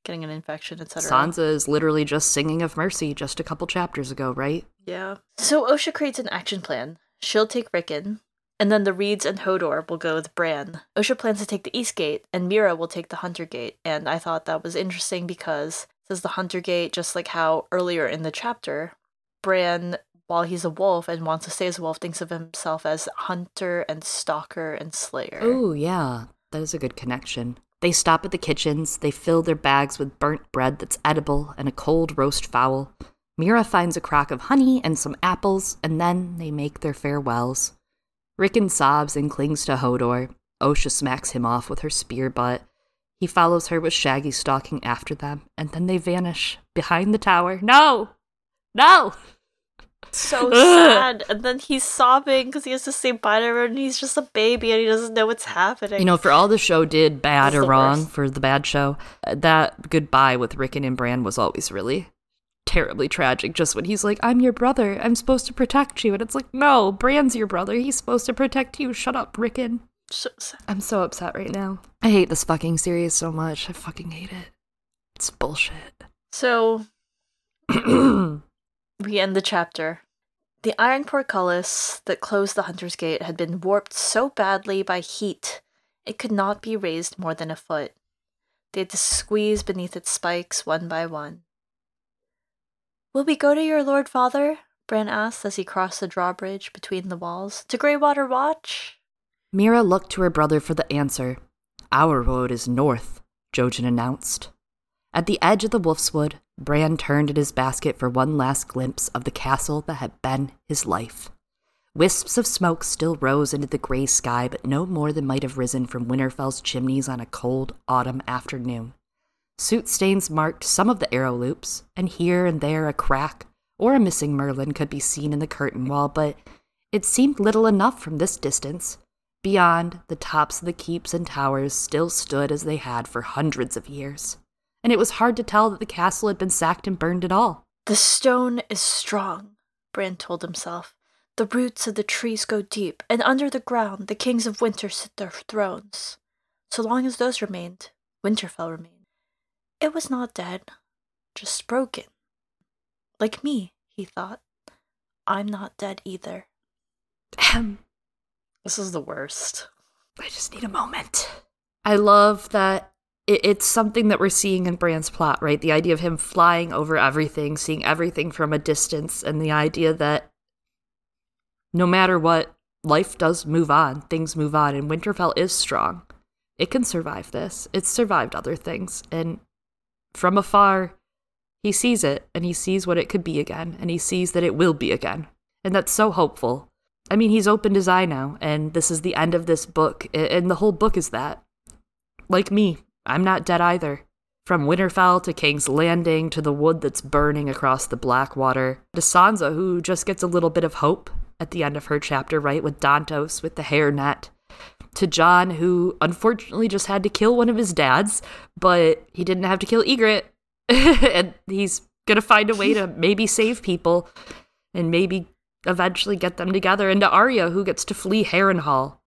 getting an infection, etc.? Sansa is literally just singing of mercy just a couple chapters ago, right? Yeah. So Osha creates an action plan. She'll take Rickon, and then the Reeds and Hodor will go with Bran. Osha plans to take the East Gate, and Meera will take the Hunter Gate. And I thought that was interesting because says the Hunter Gate, just like how earlier in the chapter, Bran, while he's a wolf and wants to stay as a wolf, thinks of himself as hunter and stalker and slayer. Oh, yeah. That is a good connection. They stop at the kitchens. They fill their bags with burnt bread that's edible and a cold roast fowl. Meera finds a crock of honey and some apples, and then they make their farewells. Rickon sobs and clings to Hodor. Osha smacks him off with her spear butt. He follows her with Shaggy stalking after them, and then they vanish behind the tower. No! No! So sad. And then he's sobbing because he has to say bye to her, and he's just a baby and he doesn't know what's happening. You know, for all the show did bad or wrong worst. for the bad show, uh, that goodbye with Rickon and Bran was always really terribly tragic. Just when he's like, I'm your brother, I'm supposed to protect you. And it's like, no, Bran's your brother. He's supposed to protect you. Shut up, Rickon. So sad. I'm so upset right now. I hate this fucking series so much. I fucking hate it. It's bullshit. So we end the chapter. The iron portcullis that closed the Hunter's Gate had been warped so badly by heat it could not be raised more than a foot. They had to squeeze beneath its spikes one by one. Will we go to your lord father? Bran asked as he crossed the drawbridge between the walls. To Greywater Watch? Meera looked to her brother for the answer. Our road is north, Jojen announced. At the edge of the Wolf's Wood, Bran turned in his basket for one last glimpse of the castle that had been his life. Wisps of smoke still rose into the gray sky, but no more than might have risen from Winterfell's chimneys on a cold autumn afternoon. Soot stains marked some of the arrow loops, and here and there a crack or a missing merlon could be seen in the curtain wall, but it seemed little enough from this distance. Beyond, the tops of the keeps and towers still stood as they had for hundreds of years, and it was hard to tell that the castle had been sacked and burned at all. The stone is strong, Bran told himself. The roots of the trees go deep, and under the ground the kings of winter sit their thrones. So long as those remained, Winterfell remained. It was not dead, just broken. Like me, he thought. I'm not dead either. Ahem. This is the worst. I just need a moment. I love that it, it's something that we're seeing in Bran's plot, right? The idea of him flying over everything, seeing everything from a distance, and the idea that no matter what, life does move on, things move on, and Winterfell is strong. It can survive this. It's survived other things. And from afar, he sees it and he sees what it could be again, and he sees that it will be again. And that's so hopeful. I mean, he's opened his eye now, and this is the end of this book, and the whole book is that. Like me, I'm not dead either. From Winterfell to King's Landing to the wood that's burning across the Blackwater, to Sansa, who just gets a little bit of hope at the end of her chapter, right, with Dontos with the hairnet, to Jon, who unfortunately just had to kill one of his dads, but he didn't have to kill Ygritte, and he's gonna find a way to maybe save people and maybe eventually get them together, and to Arya, who gets to flee Harrenhal.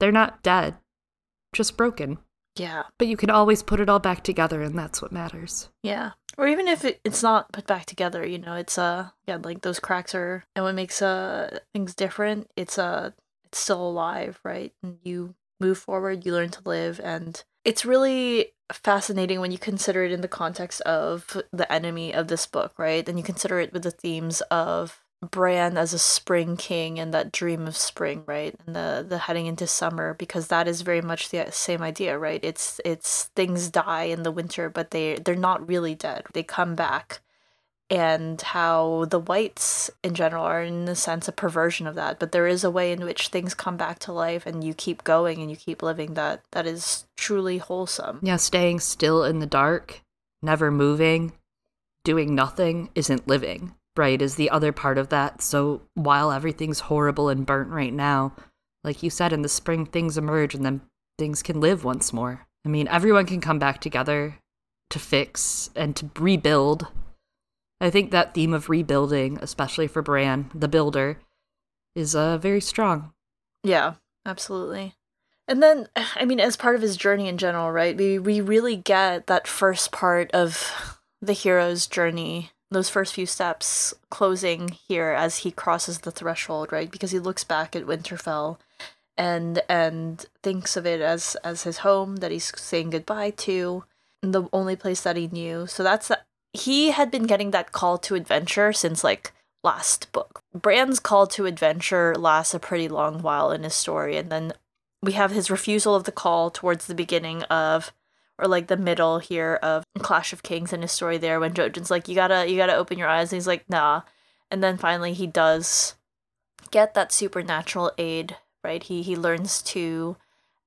They're not dead, just broken. Yeah. But you can always put it all back together, and that's what matters. Yeah. Or even if it, it's not put back together, you know, it's uh yeah, like those cracks are and what makes uh things different, it's uh it's still alive, right? And you move forward, you learn to live and it's really fascinating when you consider it in the context of the enemy of this book, right? And you consider it with the themes of Bran as a spring king and that dream of spring, right? And the the heading into summer because that is very much the same idea, right? It's it's things die in the winter, but they they're not really dead. They come back. And how the whites in general are in a sense a perversion of that, but there is a way in which things come back to life and you keep going and you keep living that that is truly wholesome. Yeah, staying still in the dark, never moving, doing nothing isn't living right is the other part of that. So while everything's horrible and burnt right now like you said in the spring things emerge and then things can live once more. I mean everyone can come back together to fix and to rebuild. I think that theme of rebuilding especially for bran the builder is uh, very strong. Yeah absolutely. And then i mean as part of his journey in general right we, we really get that first part of the hero's journey those first few steps closing here as he crosses the threshold, right? Because he looks back at Winterfell and and thinks of it as as his home that he's saying goodbye to, the only place that he knew. So that's that. He had been getting that call to adventure since like last book. Bran's call to adventure lasts a pretty long while in his story, and then we have his refusal of the call towards the beginning of or like the middle here of Clash of Kings and his story there when Jojen's like, you gotta you gotta open your eyes and he's like, nah. And then finally he does get that supernatural aid, right? He he learns to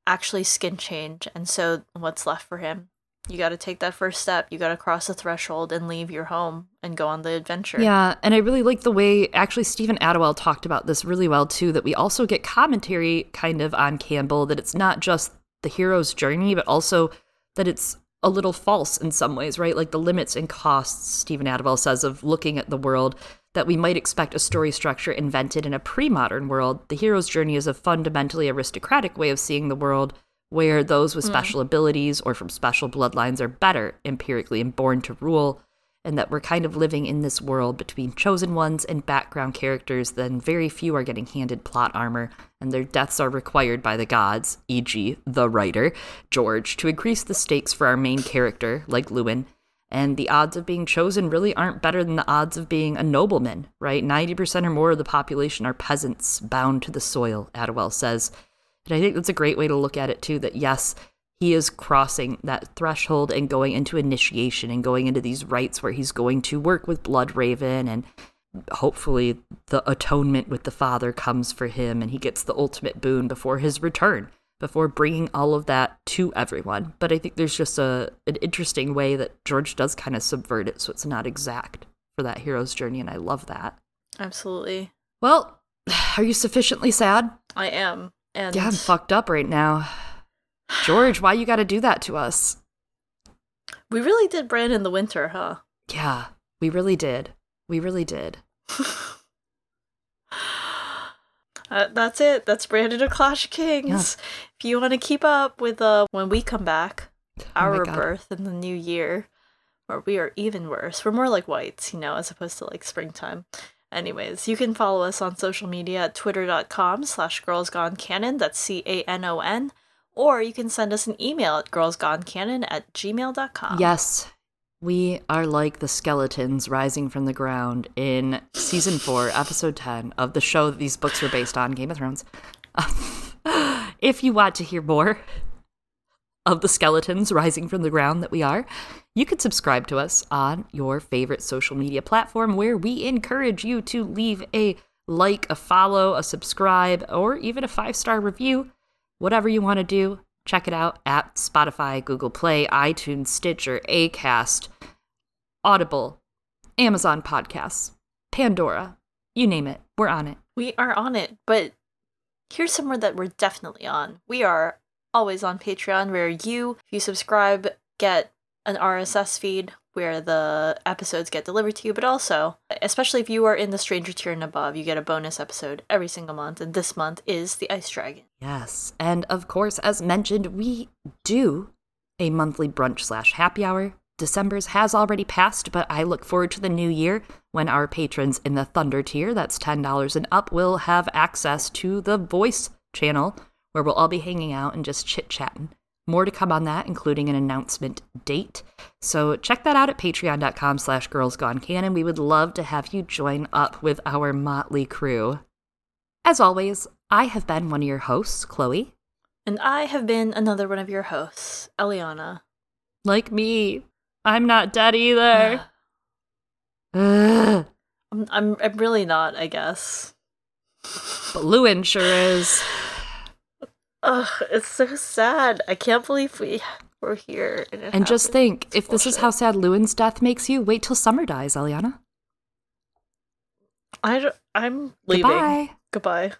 actually skin change and so what's left for him? You gotta take that first step. You gotta cross the threshold and leave your home and go on the adventure. Yeah, and I really like the way actually Steven Attewell talked about this really well too, that we also get commentary kind of on Campbell, that it's not just the hero's journey, but also that it's a little false in some ways, right? Like the limits and costs, Steven Attewell says, of looking at the world, that we might expect a story structure invented in a pre modern world. The hero's journey is a fundamentally aristocratic way of seeing the world, where those with mm. special abilities or from special bloodlines are better empirically and born to rule and that we're kind of living in this world between chosen ones and background characters, then very few are getting handed plot armor, and their deaths are required by the gods, e.g., the writer, George, to increase the stakes for our main character, like Luwin. And the odds of being chosen really aren't better than the odds of being a nobleman, right? 90% or more of the population are peasants bound to the soil, Attewell says. And I think that's a great way to look at it, too, that yes, he is crossing that threshold and going into initiation and going into these rites where he's going to work with Bloodraven and hopefully the atonement with the father comes for him and he gets the ultimate boon before his return before bringing all of that to everyone. But i think there's just a an interesting way that george does kind of subvert it so it's not exact for that hero's journey and i love that. Absolutely. Well are you sufficiently sad? I am and yeah i'm fucked up right now George, why you got to do that to us? We really did Bran in the winter, huh? Yeah, we really did. We really did. uh, that's it. That's Brandon of Clash of Kings. Yeah. If you want to keep up with uh, when we come back, oh our birth in the new year, or we are even worse. We're more like whites, you know, as opposed to like springtime. Anyways, you can follow us on social media at twitter.com slash girlsgonecanon. That's C-A-N-O-N or you can send us an email at girlsgonecanon at gmail.com. Yes, we are like the skeletons rising from the ground in season four, episode 10 of the show that these books were based on, Game of Thrones. if you want to hear more of the skeletons rising from the ground that we are, you can subscribe to us on your favorite social media platform where we encourage you to leave a like, a follow, a subscribe, or even a five star review whatever you want to do, check it out at Spotify, Google Play, iTunes, Stitcher, Acast, Audible, Amazon Podcasts, Pandora, you name it. We're on it. We are on it, but here's somewhere that we're definitely on. We are always on Patreon, where you, if you subscribe, get an RSS feed where the episodes get delivered to you, but also, especially if you are in the Stranger tier and above, you get a bonus episode every single month, and this month is the Ice Dragon. Yes. And of course, as mentioned, we do a monthly brunch slash happy hour. December's has already passed, but I look forward to the new year when our patrons in the Thunder tier, that's $10 and up, will have access to the voice channel where we'll all be hanging out and just chit chatting. More to come on that, including an announcement date. So check that out at patreon.com slash girls gone canon. We would love to have you join up with our motley crew. As always, I have been one of your hosts, Chloe. And I have been another one of your hosts, Eliana. Like me, I'm not dead either. I'm, I'm, I'm really not, I guess. But Luwin sure is. Ugh, it's so sad. I can't believe we were here. And, And just think, It's if this is how sad Luwin's death makes you, wait till summer dies, Eliana. I don't, I'm leaving. Goodbye. Goodbye.